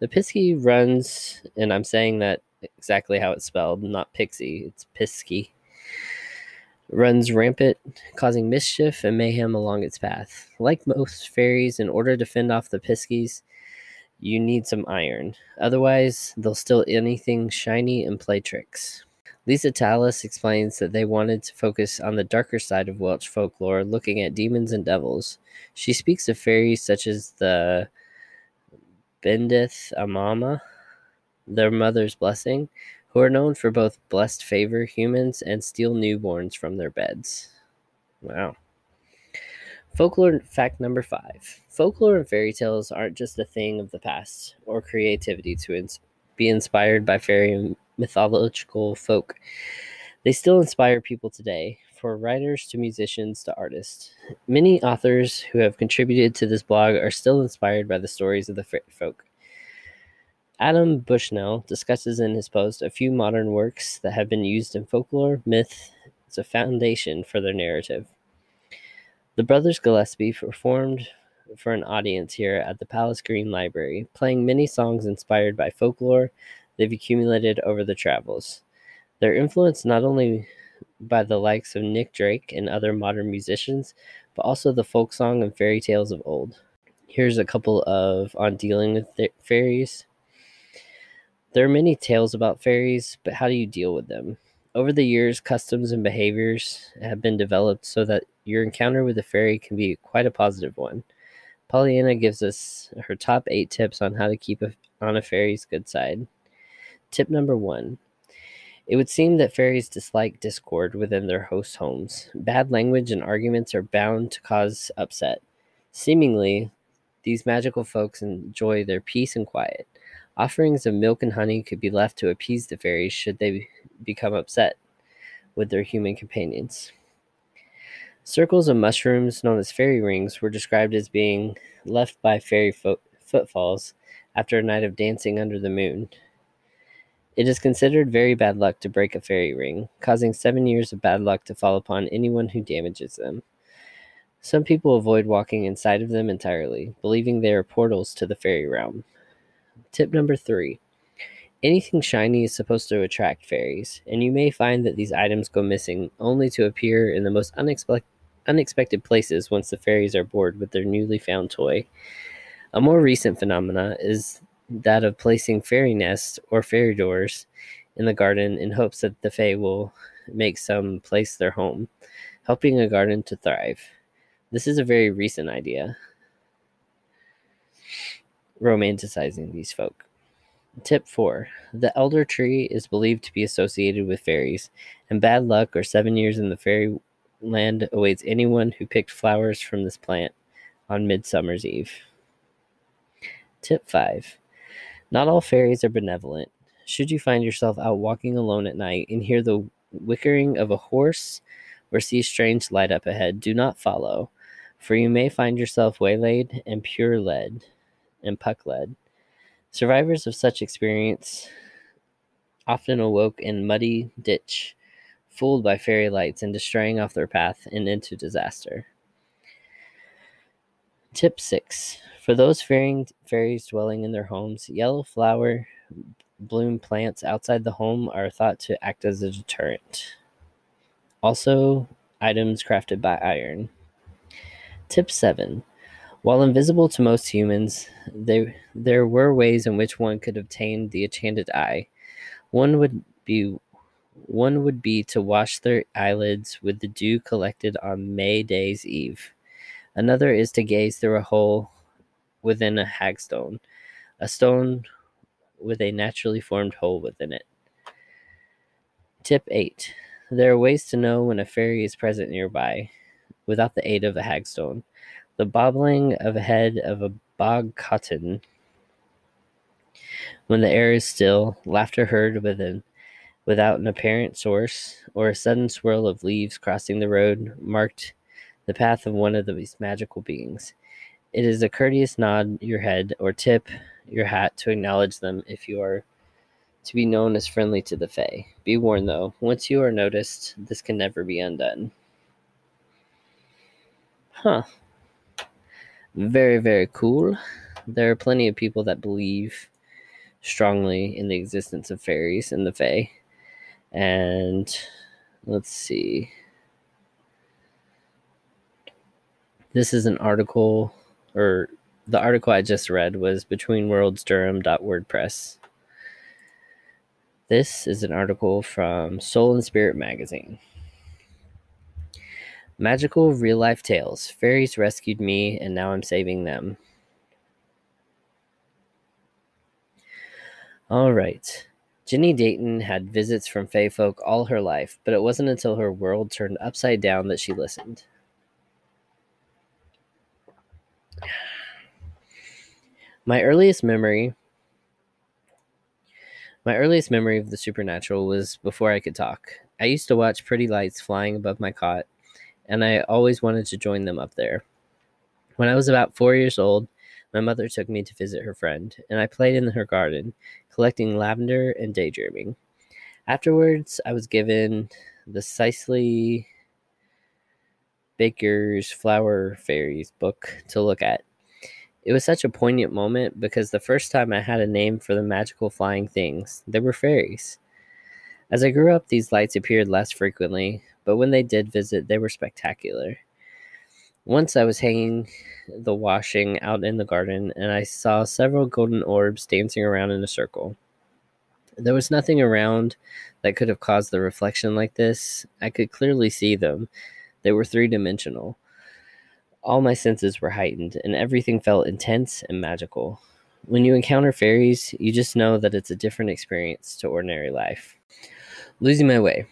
The Pixie runs, and I'm saying that exactly how it's spelled, not Pixie, it's Pisky. Runs rampant, causing mischief and mayhem along its path. Like most fairies, in order to fend off the Piskies, you need some iron. Otherwise, they'll steal anything shiny and play tricks. Lisa Tallis explains that they wanted to focus on the darker side of Welsh folklore, looking at demons and devils. She speaks of fairies such as the Bendith y Mamau, their mother's blessing, who are known for both blessed favor humans and steal newborns from their beds. Wow. Folklore fact number five folklore and fairy tales aren't just a thing of the past or creativity to ins- be inspired by fairy mythological folk. They still inspire people today, from writers to musicians to artists. Many authors who have contributed to this blog are still inspired by the stories of the folk. Adam Bushnell discusses in his post a few modern works that have been used in folklore, myth as a foundation for their narrative. The brothers Gillespie performed for an audience here at the Palace Green Library, playing many songs inspired by folklore they've accumulated over the travels. They're influenced not only by the likes of Nick Drake and other modern musicians, but also the folk song and fairy tales of old. Here's a couple of on dealing with th- fairies. There are many tales about fairies, but how do you deal with them? Over the years, customs and behaviors have been developed so that your encounter with a fairy can be quite a positive one. Pollyanna gives us her top eight tips on how to keep a, on a fairy's good side. Tip number one It would seem that fairies dislike discord within their host homes. Bad language and arguments are bound to cause upset. Seemingly, these magical folks enjoy their peace and quiet. Offerings of milk and honey could be left to appease the fairies should they become upset with their human companions. Circles of mushrooms, known as fairy rings, were described as being left by fairy fo- footfalls after a night of dancing under the moon. It is considered very bad luck to break a fairy ring, causing seven years of bad luck to fall upon anyone who damages them. Some people avoid walking inside of them entirely, believing they are portals to the fairy realm. Tip number three anything shiny is supposed to attract fairies, and you may find that these items go missing only to appear in the most unexpected unexpected places once the fairies are bored with their newly found toy. A more recent phenomena is that of placing fairy nests or fairy doors in the garden in hopes that the fae will make some place their home, helping a garden to thrive. This is a very recent idea, romanticizing these folk. Tip 4. The elder tree is believed to be associated with fairies, and bad luck or seven years in the fairy land awaits anyone who picked flowers from this plant on Midsummer's Eve. Tip 5. Not all fairies are benevolent. Should you find yourself out walking alone at night and hear the whickering of a horse or see strange light up ahead, do not follow, for you may find yourself waylaid and pure led and puck led. Survivors of such experience often awoke in muddy ditch fooled by fairy lights and straying off their path and into disaster. Tip 6. For those fearing fairies dwelling in their homes, yellow flower bloom plants outside the home are thought to act as a deterrent. Also, items crafted by iron. Tip 7. While invisible to most humans, they, there were ways in which one could obtain the enchanted eye. One would be one would be to wash their eyelids with the dew collected on May Day's Eve. Another is to gaze through a hole within a hagstone, a stone with a naturally formed hole within it. Tip 8. There are ways to know when a fairy is present nearby without the aid of a hagstone. The bobbling of a head of a bog cotton when the air is still, laughter heard within without an apparent source, or a sudden swirl of leaves crossing the road marked the path of one of these magical beings. It is a courteous nod your head or tip your hat to acknowledge them if you are to be known as friendly to the Fae. Be warned though, once you are noticed, this can never be undone. Huh. Very, very cool. There are plenty of people that believe strongly in the existence of fairies and the Fae. And let's see. This is an article, or the article I just read was betweenworldsdurham.wordpress. This is an article from Soul and Spirit magazine. Magical real life tales. Fairies rescued me, and now I'm saving them. All right. Jenny Dayton had visits from Fae folk all her life, but it wasn't until her world turned upside down that she listened. My earliest memory my earliest memory of the supernatural was before I could talk. I used to watch pretty lights flying above my cot, and I always wanted to join them up there. When I was about four years old, my mother took me to visit her friend, and I played in her garden, collecting lavender and daydreaming. Afterwards, I was given the Cicely Baker's Flower Fairies book to look at. It was such a poignant moment because the first time I had a name for the magical flying things, they were fairies. As I grew up, these lights appeared less frequently, but when they did visit, they were spectacular. Once I was hanging the washing out in the garden and I saw several golden orbs dancing around in a circle. There was nothing around that could have caused the reflection like this. I could clearly see them. They were three dimensional. All my senses were heightened, and everything felt intense and magical. When you encounter fairies, you just know that it's a different experience to ordinary life. Losing my way.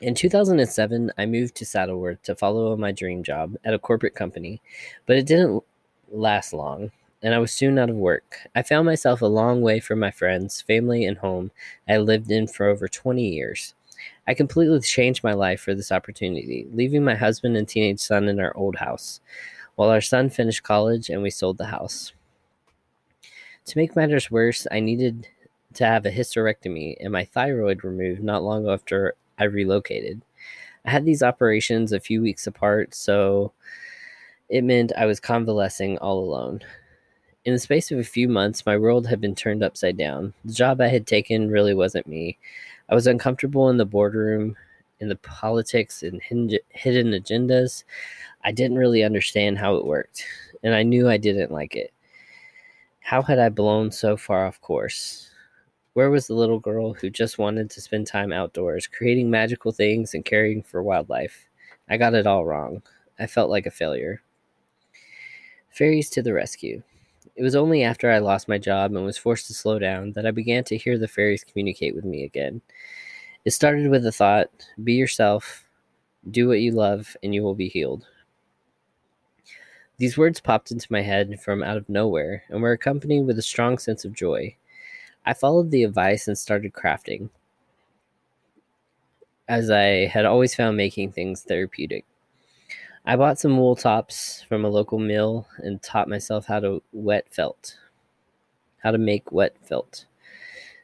In 2007, I moved to Saddleworth to follow my dream job at a corporate company, but it didn't last long, and I was soon out of work. I found myself a long way from my friends, family, and home I lived in for over 20 years. I completely changed my life for this opportunity, leaving my husband and teenage son in our old house, while our son finished college and we sold the house. To make matters worse, I needed to have a hysterectomy and my thyroid removed not long after I relocated. I had these operations a few weeks apart, so it meant I was convalescing all alone. In the space of a few months, my world had been turned upside down. The job I had taken really wasn't me. I was uncomfortable in the boardroom, in the politics and hidden agendas. I didn't really understand how it worked, and I knew I didn't like it. How had I blown so far off course? Where was the little girl who just wanted to spend time outdoors, creating magical things and caring for wildlife? I got it all wrong. I felt like a failure. Fairies to the rescue. It was only after I lost my job and was forced to slow down that I began to hear the fairies communicate with me again. It started with the thought be yourself, do what you love, and you will be healed. These words popped into my head from out of nowhere and were accompanied with a strong sense of joy. I followed the advice and started crafting, as I had always found making things therapeutic. I bought some wool tops from a local mill and taught myself how to wet felt. How to make wet felt.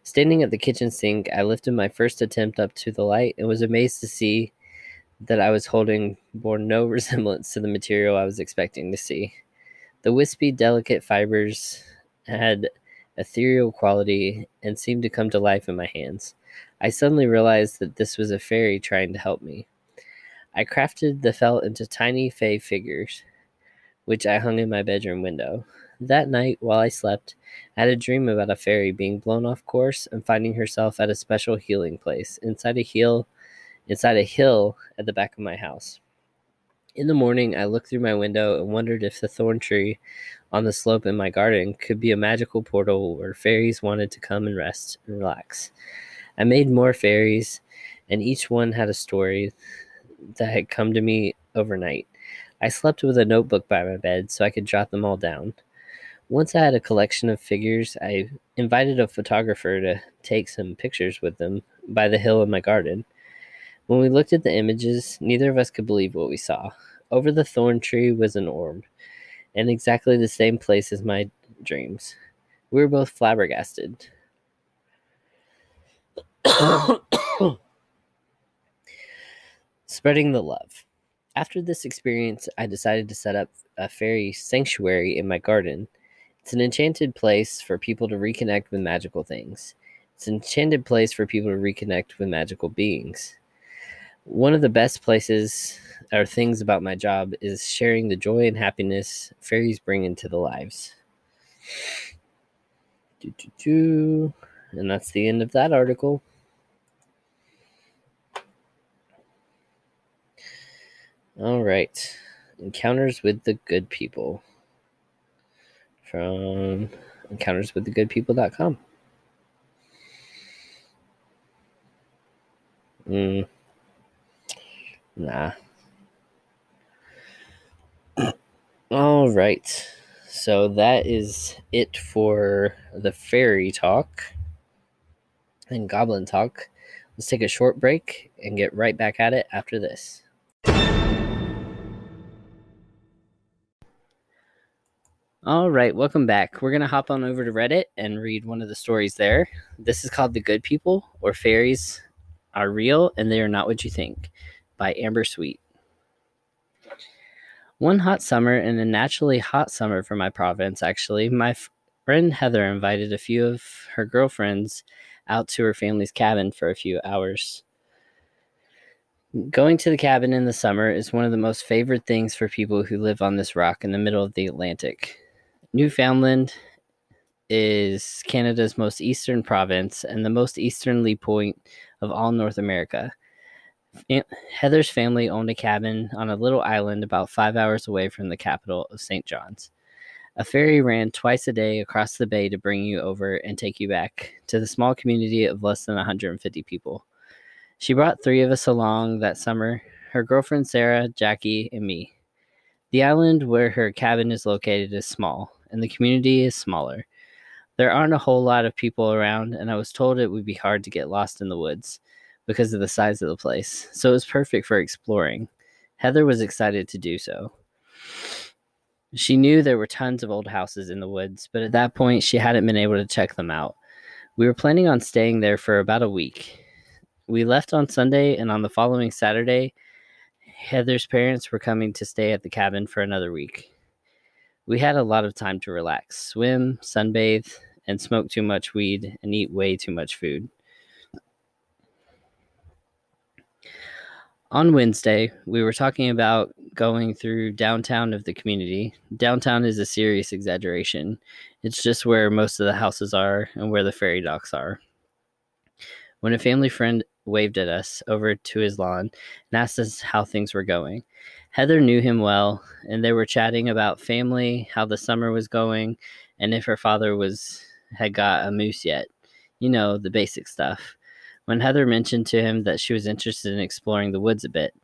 Standing at the kitchen sink, I lifted my first attempt up to the light and was amazed to see that I was holding bore no [LAUGHS] resemblance to the material I was expecting to see. The wispy, delicate fibers had ethereal quality and seemed to come to life in my hands. I suddenly realized that this was a fairy trying to help me. I crafted the felt into tiny fey figures, which I hung in my bedroom window. That night, while I slept, I had a dream about a fairy being blown off course and finding herself at a special healing place inside a hill, inside a hill at the back of my house. In the morning, I looked through my window and wondered if the thorn tree on the slope in my garden could be a magical portal where fairies wanted to come and rest and relax. I made more fairies, and each one had a story that had come to me overnight. I slept with a notebook by my bed so I could jot them all down. Once I had a collection of figures, I invited a photographer to take some pictures with them by the hill in my garden. When we looked at the images, neither of us could believe what we saw. Over the thorn tree was an orb, in exactly the same place as my dreams. We were both flabbergasted. [COUGHS] [COUGHS] [COUGHS] Spreading the love. After this experience, I decided to set up a fairy sanctuary in my garden. It's an enchanted place for people to reconnect with magical things. It's an enchanted place for people to reconnect with magical beings one of the best places or things about my job is sharing the joy and happiness fairies bring into the lives. And that's the end of that article. All right. Encounters with the Good People from encounters with encounterswiththegoodpeople.com. Mm. Nah. [CLEARS THROAT] All right. So that is it for the fairy talk and goblin talk. Let's take a short break and get right back at it after this. All right, welcome back. We're going to hop on over to Reddit and read one of the stories there. This is called The Good People or Fairies Are Real and They Are Not What You Think by Amber Sweet. One hot summer, and a naturally hot summer for my province, actually, my friend Heather invited a few of her girlfriends out to her family's cabin for a few hours. Going to the cabin in the summer is one of the most favorite things for people who live on this rock in the middle of the Atlantic. Newfoundland is Canada's most eastern province and the most easterly point of all North America. Heather's family owned a cabin on a little island about five hours away from the capital of St. John's. A ferry ran twice a day across the bay to bring you over and take you back to the small community of less than 150 people. She brought three of us along that summer her girlfriend Sarah, Jackie, and me. The island where her cabin is located is small, and the community is smaller. There aren't a whole lot of people around, and I was told it would be hard to get lost in the woods because of the size of the place, so it was perfect for exploring. Heather was excited to do so. She knew there were tons of old houses in the woods, but at that point she hadn't been able to check them out. We were planning on staying there for about a week. We left on Sunday, and on the following Saturday, Heather's parents were coming to stay at the cabin for another week. We had a lot of time to relax, swim, sunbathe, and smoke too much weed and eat way too much food. On Wednesday, we were talking about going through downtown of the community. Downtown is a serious exaggeration. It's just where most of the houses are and where the ferry docks are. When a family friend waved at us over to his lawn and asked us how things were going. Heather knew him well, and they were chatting about family, how the summer was going, and if her father was had got a moose yet. You know, the basic stuff. When Heather mentioned to him that she was interested in exploring the woods a bit,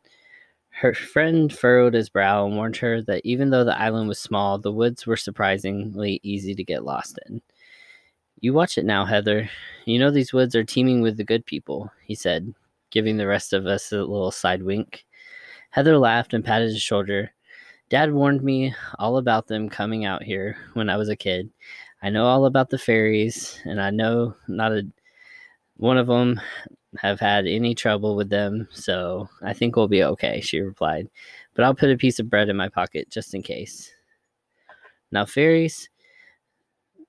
her friend furrowed his brow and warned her that even though the island was small, the woods were surprisingly easy to get lost in. You watch it now, Heather. You know these woods are teeming with the good people, he said, giving the rest of us a little side wink. Heather laughed and patted his shoulder. Dad warned me all about them coming out here when I was a kid. I know all about the fairies, and I know not a one of them have had any trouble with them, so I think we'll be okay, she replied. But I'll put a piece of bread in my pocket just in case. Now, fairies,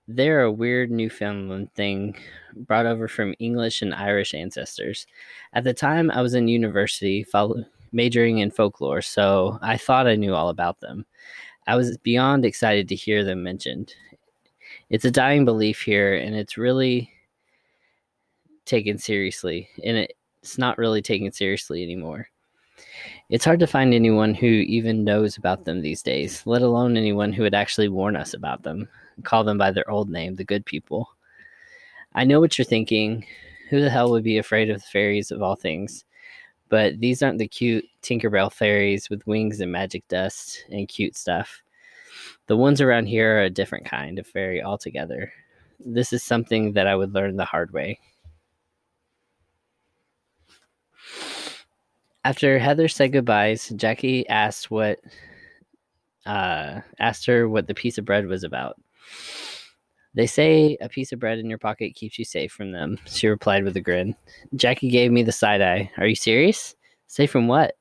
they're a weird Newfoundland thing brought over from English and Irish ancestors. At the time, I was in university follow- majoring in folklore, so I thought I knew all about them. I was beyond excited to hear them mentioned. It's a dying belief here, and it's really taken seriously, and it's not really taken seriously anymore. It's hard to find anyone who even knows about them these days, let alone anyone who would actually warn us about them call them by their old name, the good people. I know what you're thinking. Who the hell would be afraid of the fairies of all things? But these aren't the cute Tinkerbell fairies with wings and magic dust and cute stuff. The ones around here are a different kind of fairy altogether. This is something that I would learn the hard way. After Heather said goodbyes, Jackie asked what uh, asked her what the piece of bread was about. They say a piece of bread in your pocket keeps you safe from them, [LAUGHS] she replied with a grin. Jackie gave me the side eye. Are you serious? Safe from what?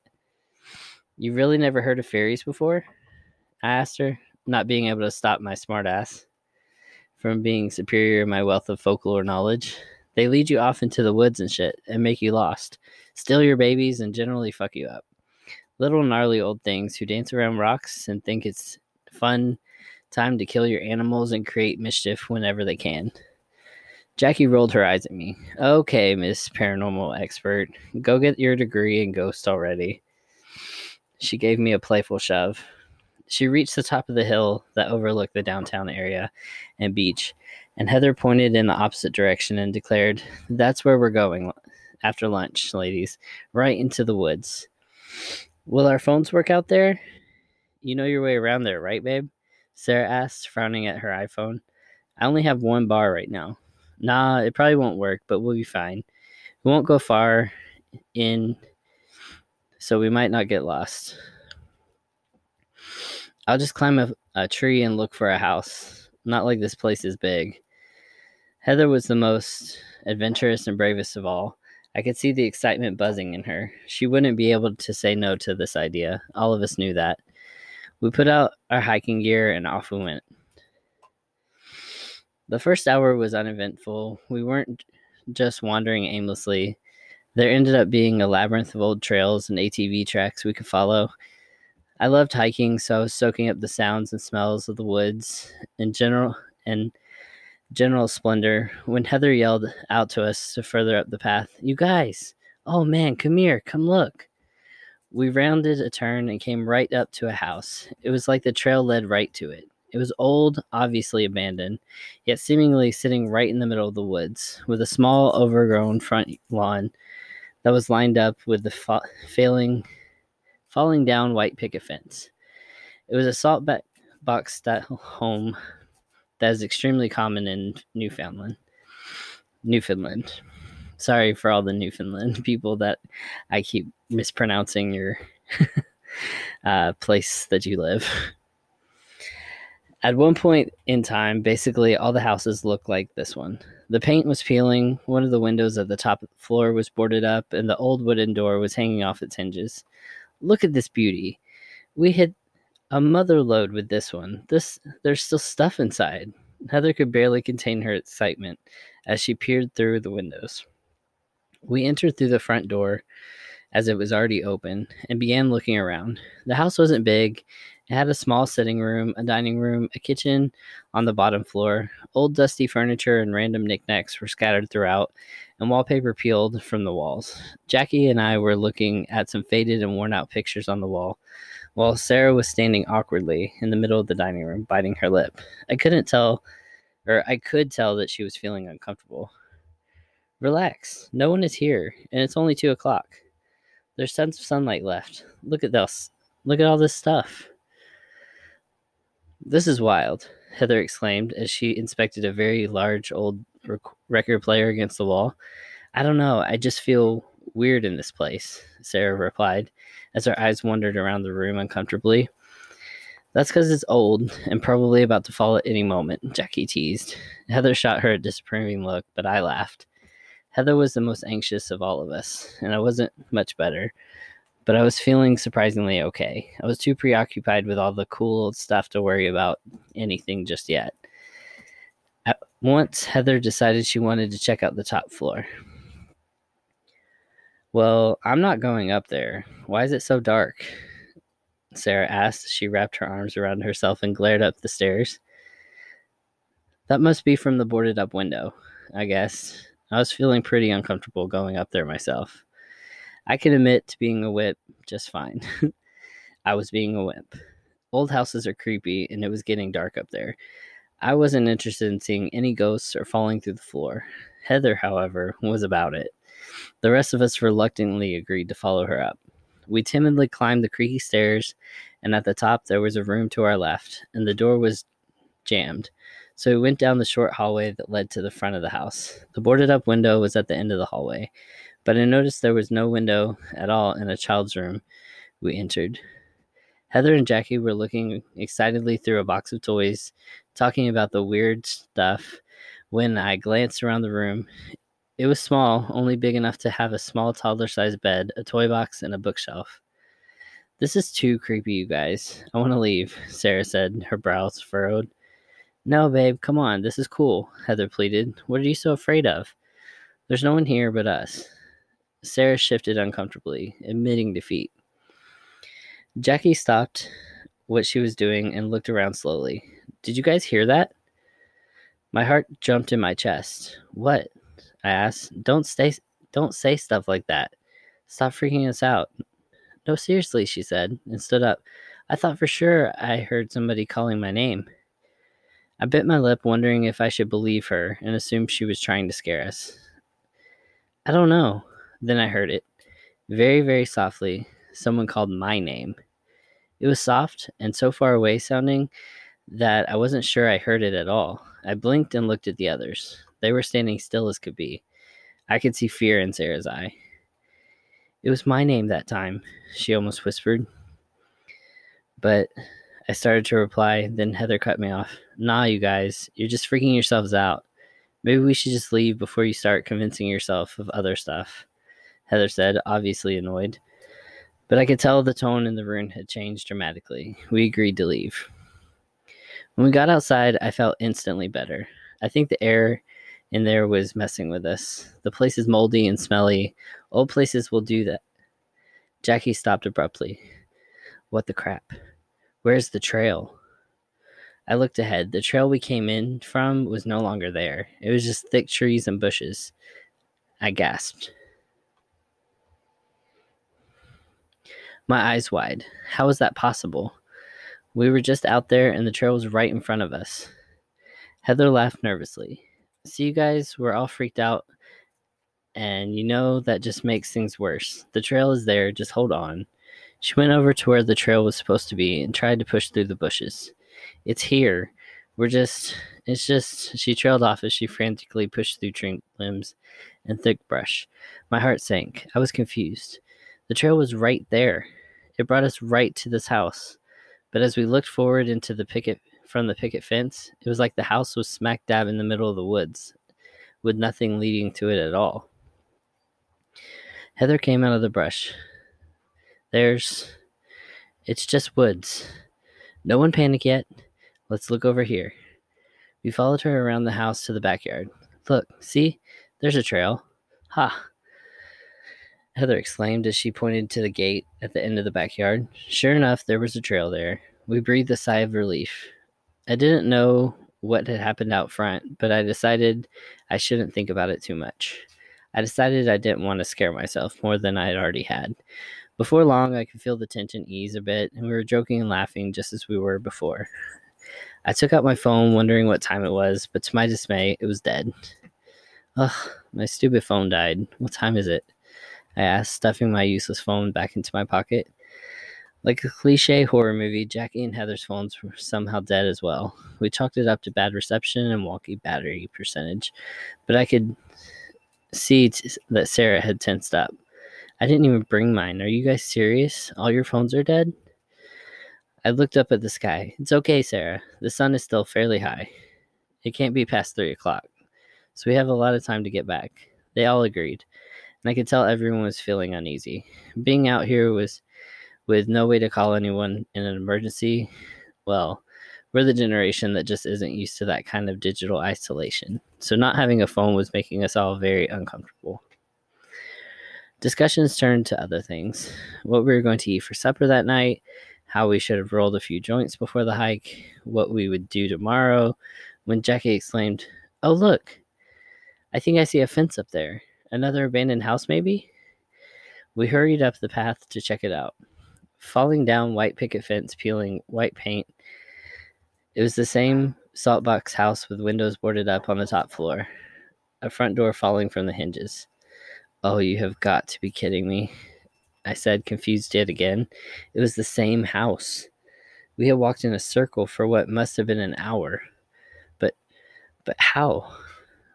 You really never heard of fairies before? I asked her, not being able to stop my smartass from being superior in my wealth of folklore knowledge. They lead you off into the woods and shit and make you lost, steal your babies, and generally fuck you up. Little gnarly old things who dance around rocks and think it's fun time to kill your animals and create mischief whenever they can. Jackie rolled her eyes at me. Okay, Miss Paranormal Expert, go get your degree in ghost already. She gave me a playful shove. She reached the top of the hill that overlooked the downtown area and beach, and Heather pointed in the opposite direction and declared, That's where we're going after lunch, ladies, right into the woods. Will our phones work out there? You know your way around there, right, babe? Sarah asked, frowning at her iPhone. I only have one bar right now. Nah, it probably won't work, but we'll be fine. We won't go far in, so we might not get lost. I'll just climb a, a tree and look for a house. Not like this place is big. Heather was the most adventurous and bravest of all. I could see the excitement buzzing in her. She wouldn't be able to say no to this idea. All of us knew that. We put out our hiking gear and off we went. The first hour was uneventful. We weren't just wandering aimlessly. There ended up being a labyrinth of old trails and ATV tracks we could follow. I loved hiking, so I was soaking up the sounds and smells of the woods in general and general splendor when Heather yelled out to us to further up the path, You guys! Oh man, come here, come look. We rounded a turn and came right up to a house. It was like the trail led right to it. It was old, obviously abandoned, yet seemingly sitting right in the middle of the woods, with a small, overgrown front lawn that was lined up with the fa- failing, falling down white picket fence. It was a salt box style home that is extremely common in Newfoundland. Newfoundland. Sorry for all the Newfoundland [LAUGHS] people that I keep mispronouncing your [LAUGHS] uh, place that you live. At one point in time, basically all the houses looked like this one. The paint was peeling, one of the windows at the top of the floor was boarded up, and the old wooden door was hanging off its hinges. Look at this beauty. We hit a mother lode with this one. This there's still stuff inside. Heather could barely contain her excitement as she peered through the windows. We entered through the front door as it was already open and began looking around. The house wasn't big. It had a small sitting room, a dining room, a kitchen on the bottom floor. Old dusty furniture and random knickknacks were scattered throughout, and wallpaper peeled from the walls. Jackie and I were looking at some faded and worn out pictures on the wall, while Sarah was standing awkwardly in the middle of the dining room, biting her lip. I couldn't tell, or I could tell that she was feeling uncomfortable. Relax. No one is here, and it's only two o'clock. There's tons of sunlight left. Look at this. Look at all this stuff. This is wild, Heather exclaimed as she inspected a very large old rec- record player against the wall. I don't know. I just feel weird in this place, Sarah replied as her eyes wandered around the room uncomfortably. That's because it's old and probably about to fall at any moment, Jackie teased. Heather shot her a disapproving look, but I laughed. Heather was the most anxious of all of us, and I wasn't much better, but I was feeling surprisingly okay. I was too preoccupied with all the cool old stuff to worry about anything just yet. At once, Heather decided she wanted to check out the top floor. Well, I'm not going up there. Why is it so dark? Sarah asked as she wrapped her arms around herself and glared up the stairs. That must be from the boarded up window, I guess. I was feeling pretty uncomfortable going up there myself. I can admit to being a whip just fine. [LAUGHS] I was being a wimp. Old houses are creepy, and it was getting dark up there. I wasn't interested in seeing any ghosts or falling through the floor. Heather, however, was about it. The rest of us reluctantly agreed to follow her up. We timidly climbed the creaky stairs, and at the top there was a room to our left, and the door was jammed. So we went down the short hallway that led to the front of the house. The boarded up window was at the end of the hallway, but I noticed there was no window at all in a child's room we entered. Heather and Jackie were looking excitedly through a box of toys, talking about the weird stuff, when I glanced around the room. It was small, only big enough to have a small toddler sized bed, a toy box, and a bookshelf. This is too creepy, you guys. I want to leave, Sarah said, her brows furrowed. No, babe, come on. This is cool, Heather pleaded. What are you so afraid of? There's no one here but us. Sarah shifted uncomfortably, admitting defeat. Jackie stopped what she was doing and looked around slowly. Did you guys hear that? My heart jumped in my chest. What? I asked. Don't stay don't say stuff like that. Stop freaking us out. No, seriously, she said, and stood up. I thought for sure I heard somebody calling my name. I bit my lip, wondering if I should believe her and assume she was trying to scare us. I don't know. Then I heard it. Very, very softly, someone called my name. It was soft and so far away sounding that I wasn't sure I heard it at all. I blinked and looked at the others. They were standing still as could be. I could see fear in Sarah's eye. It was my name that time, she almost whispered. But I started to reply, then Heather cut me off. Nah, you guys, you're just freaking yourselves out. Maybe we should just leave before you start convincing yourself of other stuff, Heather said, obviously annoyed. But I could tell the tone in the room had changed dramatically. We agreed to leave. When we got outside, I felt instantly better. I think the air in there was messing with us. The place is moldy and smelly. Old places will do that. Jackie stopped abruptly. What the crap? Where's the trail? I looked ahead. The trail we came in from was no longer there. It was just thick trees and bushes. I gasped. My eyes wide. How was that possible? We were just out there and the trail was right in front of us. Heather laughed nervously. See, you guys, we're all freaked out and you know that just makes things worse. The trail is there, just hold on. She went over to where the trail was supposed to be and tried to push through the bushes. It's here. We're just, it's just, she trailed off as she frantically pushed through tree limbs and thick brush. My heart sank. I was confused. The trail was right there. It brought us right to this house. But as we looked forward into the picket from the picket fence, it was like the house was smack dab in the middle of the woods, with nothing leading to it at all. Heather came out of the brush. There's. It's just woods. No one panic yet. Let's look over here. We followed her around the house to the backyard. Look, see? There's a trail. Ha! Heather exclaimed as she pointed to the gate at the end of the backyard. Sure enough, there was a trail there. We breathed a sigh of relief. I didn't know what had happened out front, but I decided I shouldn't think about it too much. I decided I didn't want to scare myself more than I had already had. Before long, I could feel the tension ease a bit, and we were joking and laughing just as we were before. I took out my phone, wondering what time it was, but to my dismay, it was dead. Ugh, my stupid phone died. What time is it? I asked, stuffing my useless phone back into my pocket. Like a cliche horror movie, Jackie and Heather's phones were somehow dead as well. We chalked it up to bad reception and wonky battery percentage, but I could see t- that Sarah had tensed up. I didn't even bring mine. Are you guys serious? All your phones are dead? I looked up at the sky. It's okay, Sarah. The sun is still fairly high. It can't be past three o'clock, so we have a lot of time to get back. They all agreed and I could tell everyone was feeling uneasy. Being out here was with no way to call anyone in an emergency. Well, we're the generation that just isn't used to that kind of digital isolation. So not having a phone was making us all very uncomfortable. Discussions turned to other things. What we were going to eat for supper that night, how we should have rolled a few joints before the hike, what we would do tomorrow, when Jackie exclaimed, Oh, look! I think I see a fence up there. Another abandoned house, maybe? We hurried up the path to check it out. Falling down white picket fence, peeling white paint. It was the same saltbox house with windows boarded up on the top floor, a front door falling from the hinges. Oh, you have got to be kidding me. I said, confused yet again. It was the same house. We had walked in a circle for what must have been an hour. But but how?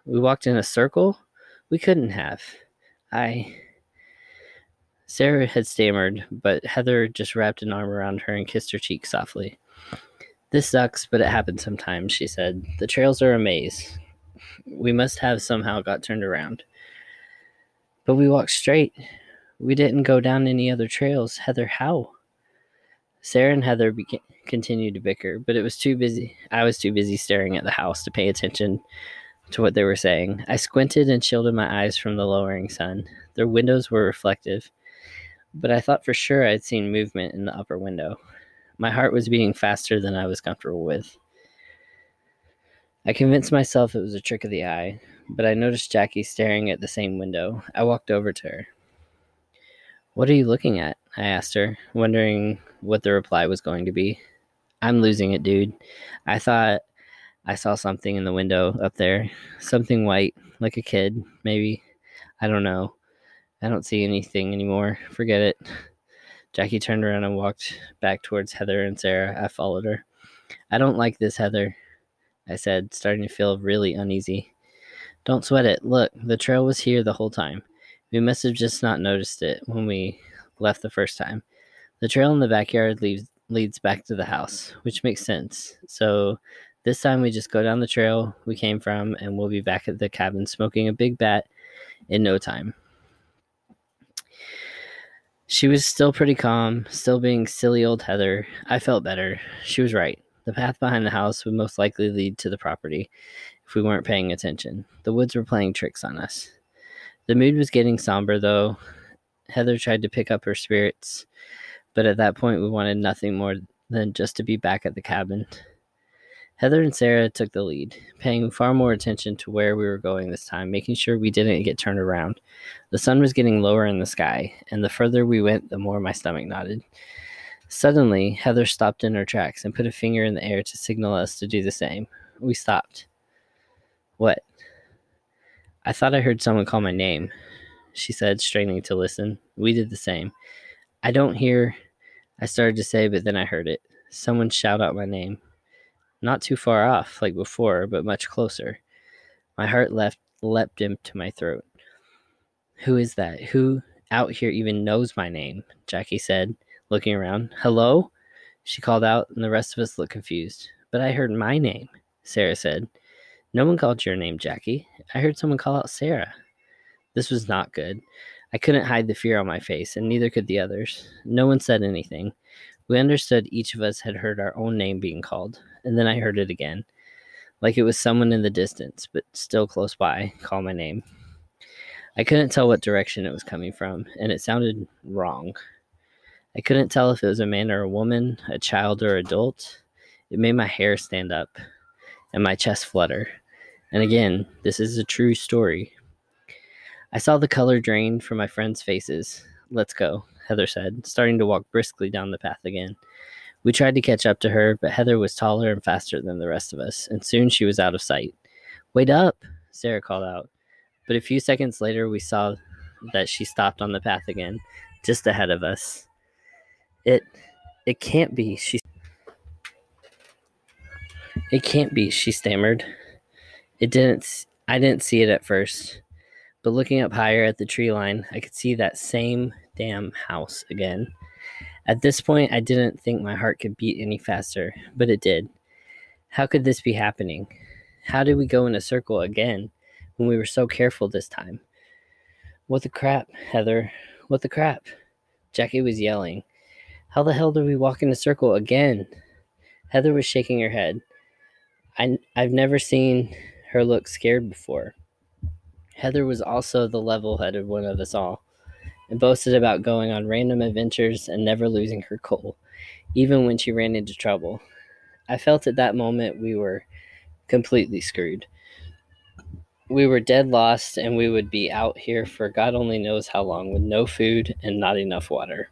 We walked in a circle? We couldn't have. I. Sarah had stammered, but Heather just wrapped an arm around her and kissed her cheek softly. This sucks, but it happens sometimes, she said. The trails are a maze. We must have somehow got turned around. But we walked straight. We didn't go down any other trails. Heather, how? Sarah and Heather continued to bicker, but it was too busy. I was too busy staring at the house to pay attention to what they were saying. I squinted and shielded my eyes from the lowering sun. Their windows were reflective, but I thought for sure I'd seen movement in the upper window. My heart was beating faster than I was comfortable with. I convinced myself it was a trick of the eye, but I noticed Jackie staring at the same window. I walked over to her. What are you looking at? I asked her, wondering what the reply was going to be. I'm losing it, dude. I thought I saw something in the window up there. Something white, like a kid, maybe. I don't know. I don't see anything anymore. Forget it. Jackie turned around and walked back towards Heather and Sarah. I followed her. I don't like this, Heather, I said, starting to feel really uneasy. Don't sweat it. Look, the trail was here the whole time. We must have just not noticed it when we left the first time. The trail in the backyard leads leads back to the house, which makes sense. So this time we just go down the trail we came from and we'll be back at the cabin smoking a big bat in no time. She was still pretty calm, still being silly old Heather. I felt better. She was right. The path behind the house would most likely lead to the property if we weren't paying attention. The woods were playing tricks on us. The mood was getting somber, though. Heather tried to pick up her spirits, but at that point we wanted nothing more than just to be back at the cabin. Heather and Sarah took the lead, paying far more attention to where we were going this time, making sure we didn't get turned around. The sun was getting lower in the sky, and the further we went, the more my stomach knotted. Suddenly, Heather stopped in her tracks and put a finger in the air to signal us to do the same. We stopped. What? I thought I heard someone call my name. she said, straining to listen. We did the same. I don't hear, I started to say, but then I heard it. Someone shout out my name. Not too far off, like before, but much closer. My heart left leapt into my throat. Who is that? Who out here even knows my name? Jackie said, looking around. Hello? She called out, and the rest of us looked confused. But I heard my name, Sarah said. No one called your name, Jackie. I heard someone call out Sarah. This was not good. I couldn't hide the fear on my face, and neither could the others. No one said anything. We understood each of us had heard our own name being called, and then I heard it again, like it was someone in the distance, but still close by, call my name. I couldn't tell what direction it was coming from, and it sounded wrong. I couldn't tell if it was a man or a woman, a child or adult. It made my hair stand up and my chest flutter. And again, this is a true story. I saw the color drain from my friends' faces. Let's go, Heather said, starting to walk briskly down the path again. We tried to catch up to her, but Heather was taller and faster than the rest of us, and soon she was out of sight. Wait up, Sarah called out. But a few seconds later, we saw that she stopped on the path again, just ahead of us. It it can't be. She It can't be, she stammered. It didn't I didn't see it at first. But looking up higher at the tree line, I could see that same damn house again. At this point, I didn't think my heart could beat any faster, but it did. How could this be happening? How did we go in a circle again when we were so careful this time? What the crap, Heather? What the crap? Jackie was yelling. How the hell did we walk in a circle again? Heather was shaking her head. I, I've never seen her look scared before. Heather was also the level headed one of us all, and boasted about going on random adventures and never losing her cool, even when she ran into trouble. I felt at that moment we were completely screwed. We were dead lost, and we would be out here for God only knows how long with no food and not enough water.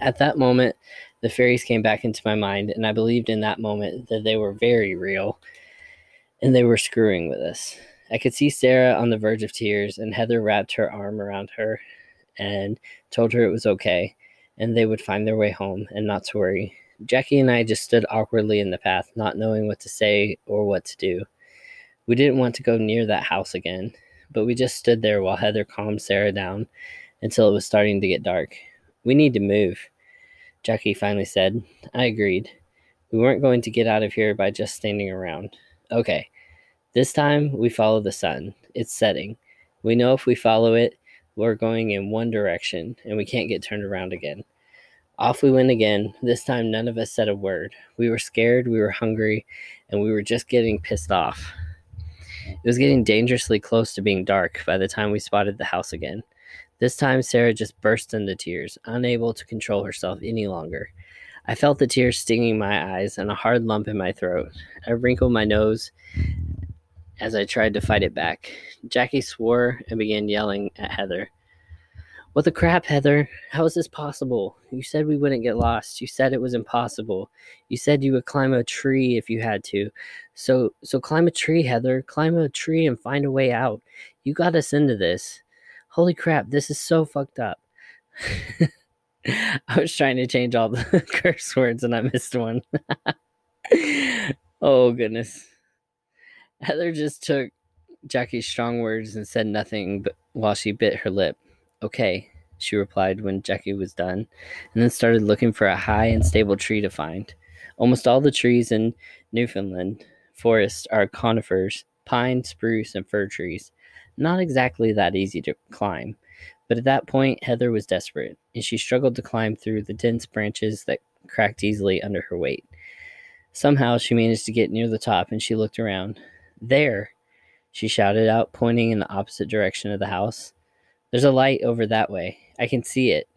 At that moment, the fairies came back into my mind, and I believed in that moment that they were very real and they were screwing with us. I could see Sarah on the verge of tears, and Heather wrapped her arm around her and told her it was okay and they would find their way home and not to worry. Jackie and I just stood awkwardly in the path, not knowing what to say or what to do. We didn't want to go near that house again, but we just stood there while Heather calmed Sarah down until it was starting to get dark. We need to move, Jackie finally said. I agreed. We weren't going to get out of here by just standing around. Okay, this time we follow the sun. It's setting. We know if we follow it, we're going in one direction and we can't get turned around again. Off we went again. This time none of us said a word. We were scared, we were hungry, and we were just getting pissed off. It was getting dangerously close to being dark by the time we spotted the house again. This time Sarah just burst into tears, unable to control herself any longer. I felt the tears stinging my eyes and a hard lump in my throat. I wrinkled my nose as I tried to fight it back. Jackie swore and began yelling at Heather. What the crap, Heather? How is this possible? You said we wouldn't get lost. You said it was impossible. You said you would climb a tree if you had to. So so climb a tree, Heather. Climb a tree and find a way out. You got us into this. Holy crap, this is so fucked up. [LAUGHS] [LAUGHS] I was trying to change all the [LAUGHS] curse words and I missed one. [LAUGHS] oh goodness. Heather just took Jackie's strong words and said nothing but while she bit her lip. Okay, she replied when Jackie was done, and then started looking for a high and stable tree to find. Almost all the trees in Newfoundland forest are conifers, pine, spruce, and fir trees. Not exactly that easy to climb, but at that point Heather was desperate, and she struggled to climb through the dense branches that cracked easily under her weight. Somehow she managed to get near the top and she looked around. There, she shouted out, pointing in the opposite direction of the house. There's a light over that way. I can see it.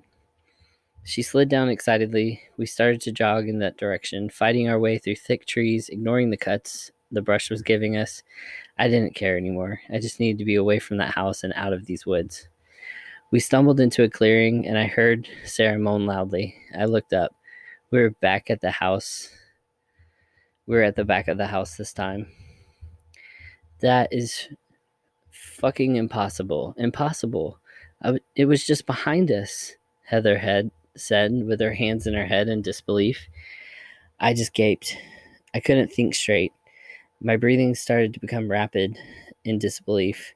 She slid down excitedly. We started to jog in that direction, fighting our way through thick trees, ignoring the cuts the brush was giving us. I didn't care anymore. I just needed to be away from that house and out of these woods. We stumbled into a clearing, and I heard Sarah moan loudly. I looked up. We were back at the house. We were at the back of the house this time. That is fucking impossible. Impossible. it was just behind us, Heather had said with her hands in her head in disbelief. I just gaped. I couldn't think straight. My breathing started to become rapid in disbelief,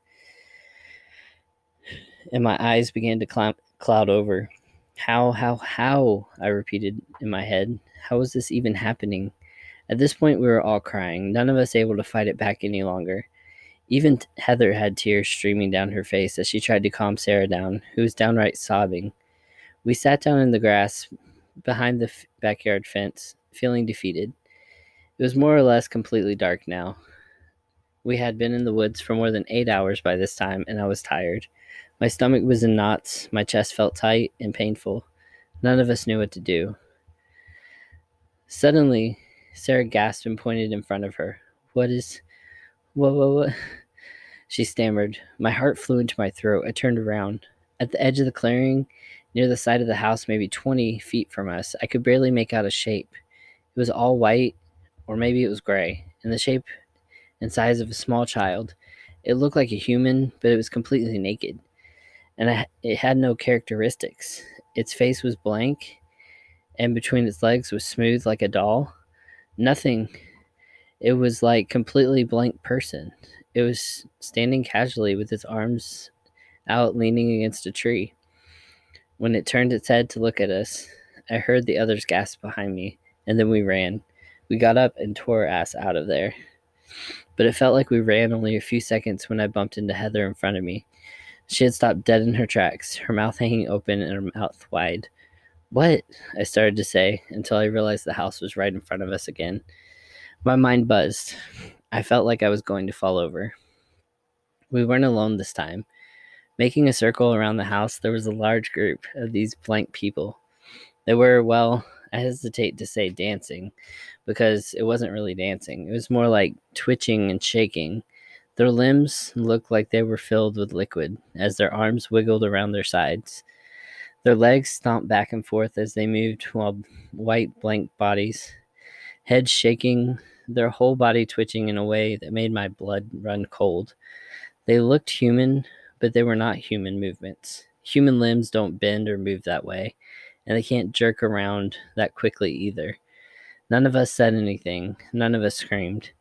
and my eyes began to cloud, over. How, how, how? I repeated in my head. How is this even happening? At this point, we were all crying, none of us able to fight it back any longer. Even Heather had tears streaming down her face as she tried to calm Sarah down, who was downright sobbing. We sat down in the grass behind the f- backyard fence, feeling defeated. It was more or less completely dark now. We had been in the woods for more than eight hours by this time, and I was tired. My stomach was in knots, my chest felt tight and painful. None of us knew what to do. Suddenly, Sarah gasped and pointed in front of her. What is. What, what, what? She stammered. My heart flew into my throat. I turned around. At the edge of the clearing, near the side of the house, maybe 20 feet from us, I could barely make out a shape. It was all white, or maybe it was gray, in the shape and size of a small child. It looked like a human, but it was completely naked, and it had no characteristics. Its face was blank, and between its legs was smooth like a doll. Nothing. It was like completely blank person. It was standing casually with its arms out leaning against a tree. When it turned its head to look at us, I heard the others gasp behind me, and then we ran. We got up and tore our ass out of there. But it felt like we ran only a few seconds when I bumped into Heather in front of me. She had stopped dead in her tracks, her mouth hanging open and her mouth wide. What? I started to say until I realized the house was right in front of us again. My mind buzzed. I felt like I was going to fall over. We weren't alone this time. Making a circle around the house, there was a large group of these blank people. They were, well, I hesitate to say dancing because it wasn't really dancing. It was more like twitching and shaking. Their limbs looked like they were filled with liquid as their arms wiggled around their sides. Their legs stomped back and forth as they moved while white blank bodies, heads shaking, their whole body twitching in a way that made my blood run cold. They looked human, but they were not human movements. Human limbs don't bend or move that way, and they can't jerk around that quickly either. None of us said anything, none of us screamed.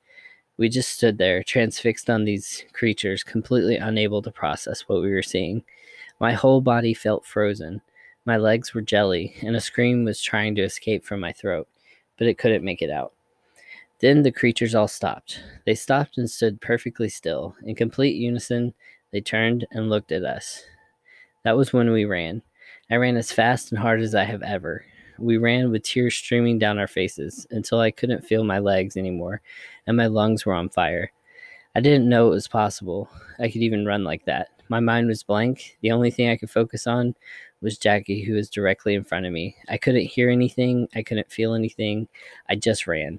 We just stood there, transfixed on these creatures, completely unable to process what we were seeing. My whole body felt frozen. My legs were jelly, and a scream was trying to escape from my throat, but it couldn't make it out. Then the creatures all stopped. They stopped and stood perfectly still. In complete unison, they turned and looked at us. That was when we ran. I ran as fast and hard as I have ever. We ran with tears streaming down our faces until I couldn't feel my legs anymore and my lungs were on fire. I didn't know it was possible. I could even run like that. My mind was blank. The only thing I could focus on was Jackie, who was directly in front of me. I couldn't hear anything. I couldn't feel anything. I just ran.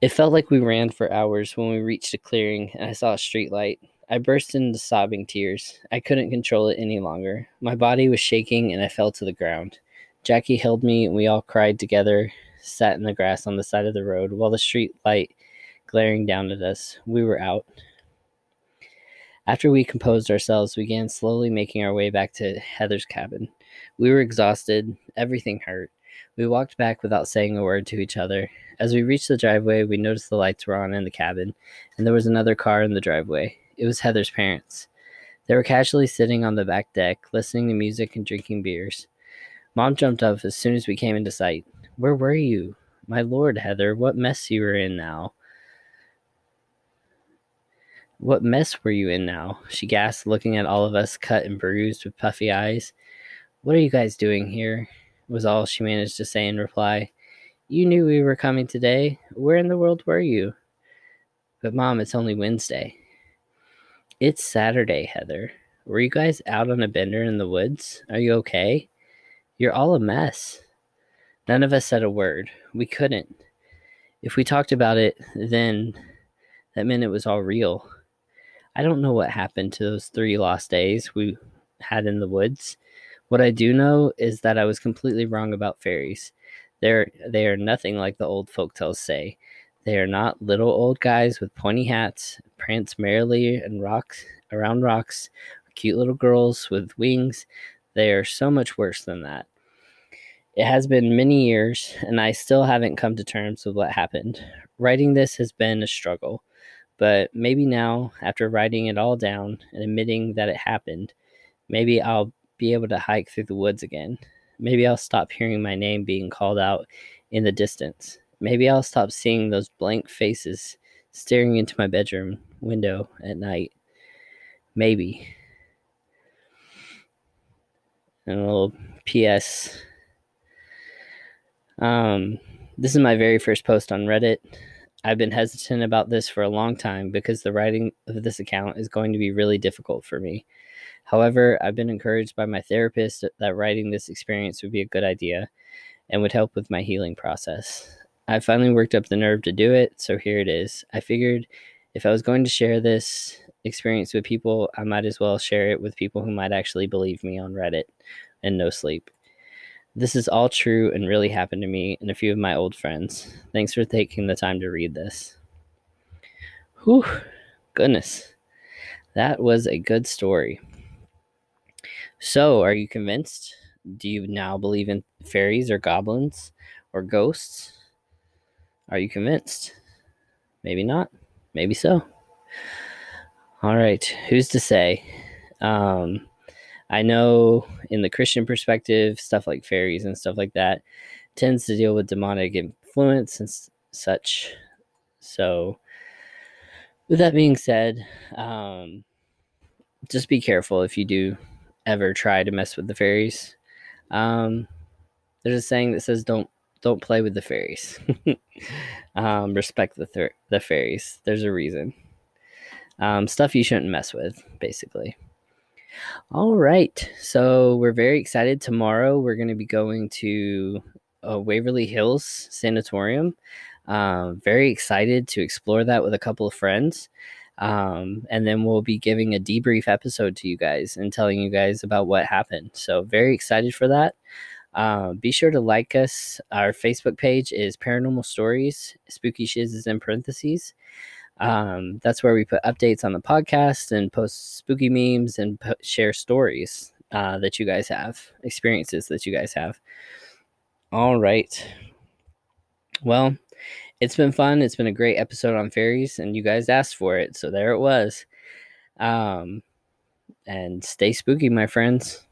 It felt like we ran for hours when we reached a clearing and I saw a street light. I burst into sobbing tears. I couldn't control it any longer. My body was shaking and I fell to the ground. Jackie held me and we all cried together, sat in the grass on the side of the road while the street light glaring down at us. We were out. After we composed ourselves, we began slowly making our way back to Heather's cabin. We were exhausted, everything hurt. We walked back without saying a word to each other. As we reached the driveway, we noticed the lights were on in the cabin, and there was another car in the driveway. It was Heather's parents. They were casually sitting on the back deck, listening to music and drinking beers. Mom jumped up as soon as we came into sight. Where were you? My lord, Heather, what mess you were in now. What mess were you in now? She gasped, looking at all of us, cut and bruised with puffy eyes. What are you guys doing here? was all she managed to say in reply. You knew we were coming today. Where in the world were you? But, Mom, it's only Wednesday. It's Saturday, Heather. Were you guys out on a bender in the woods? Are you okay? You're all a mess. None of us said a word. We couldn't. If we talked about it, then that meant it was all real. I don't know what happened to those three lost days we had in the woods. What I do know is that I was completely wrong about fairies. They're they are nothing like the old folk tales say. They are not little old guys with pointy hats, prance merrily and rocks around rocks, cute little girls with wings. They are so much worse than that. It has been many years, and I still haven't come to terms with what happened. Writing this has been a struggle, but maybe now, after writing it all down and admitting that it happened, maybe I'll be able to hike through the woods again. Maybe I'll stop hearing my name being called out in the distance. Maybe I'll stop seeing those blank faces staring into my bedroom window at night. Maybe. And a little PS. Um, this is my very first post on Reddit. I've been hesitant about this for a long time because the writing of this account is going to be really difficult for me. However, I've been encouraged by my therapist that writing this experience would be a good idea and would help with my healing process. I finally worked up the nerve to do it, so here it is. I figured if I was going to share this experience with people, I might as well share it with people who might actually believe me on Reddit and no sleep. This is all true and really happened to me and a few of my old friends. Thanks for taking the time to read this. Whew, goodness. That was a good story. So, are you convinced? Do you now believe in fairies or goblins or ghosts? Are you convinced? Maybe not. Maybe so. All right. Who's to say? Um, I know in the Christian perspective, stuff like fairies and stuff like that tends to deal with demonic influence and s- such. So, with that being said, um, just be careful if you do ever try to mess with the fairies. Um, there's a saying that says, "Don't don't play with the fairies. [LAUGHS] um, respect the thir- the fairies. There's a reason. Um, stuff you shouldn't mess with, basically. All right, so we're very excited. Tomorrow we're going to be going to uh, Waverly Hills Sanatorium. Um, very excited to explore that with a couple of friends. Um, and then we'll be giving a debrief episode to you guys and telling you guys about what happened. So, very excited for that. Uh, be sure to like us. Our Facebook page is Paranormal Stories. Spooky Shiz is in parentheses. Um, that's where we put updates on the podcast and post spooky memes and share stories uh, that you guys have, experiences that you guys have. All right. Well, it's been fun. It's been a great episode on fairies, and you guys asked for it, so there it was. Um, and stay spooky, my friends.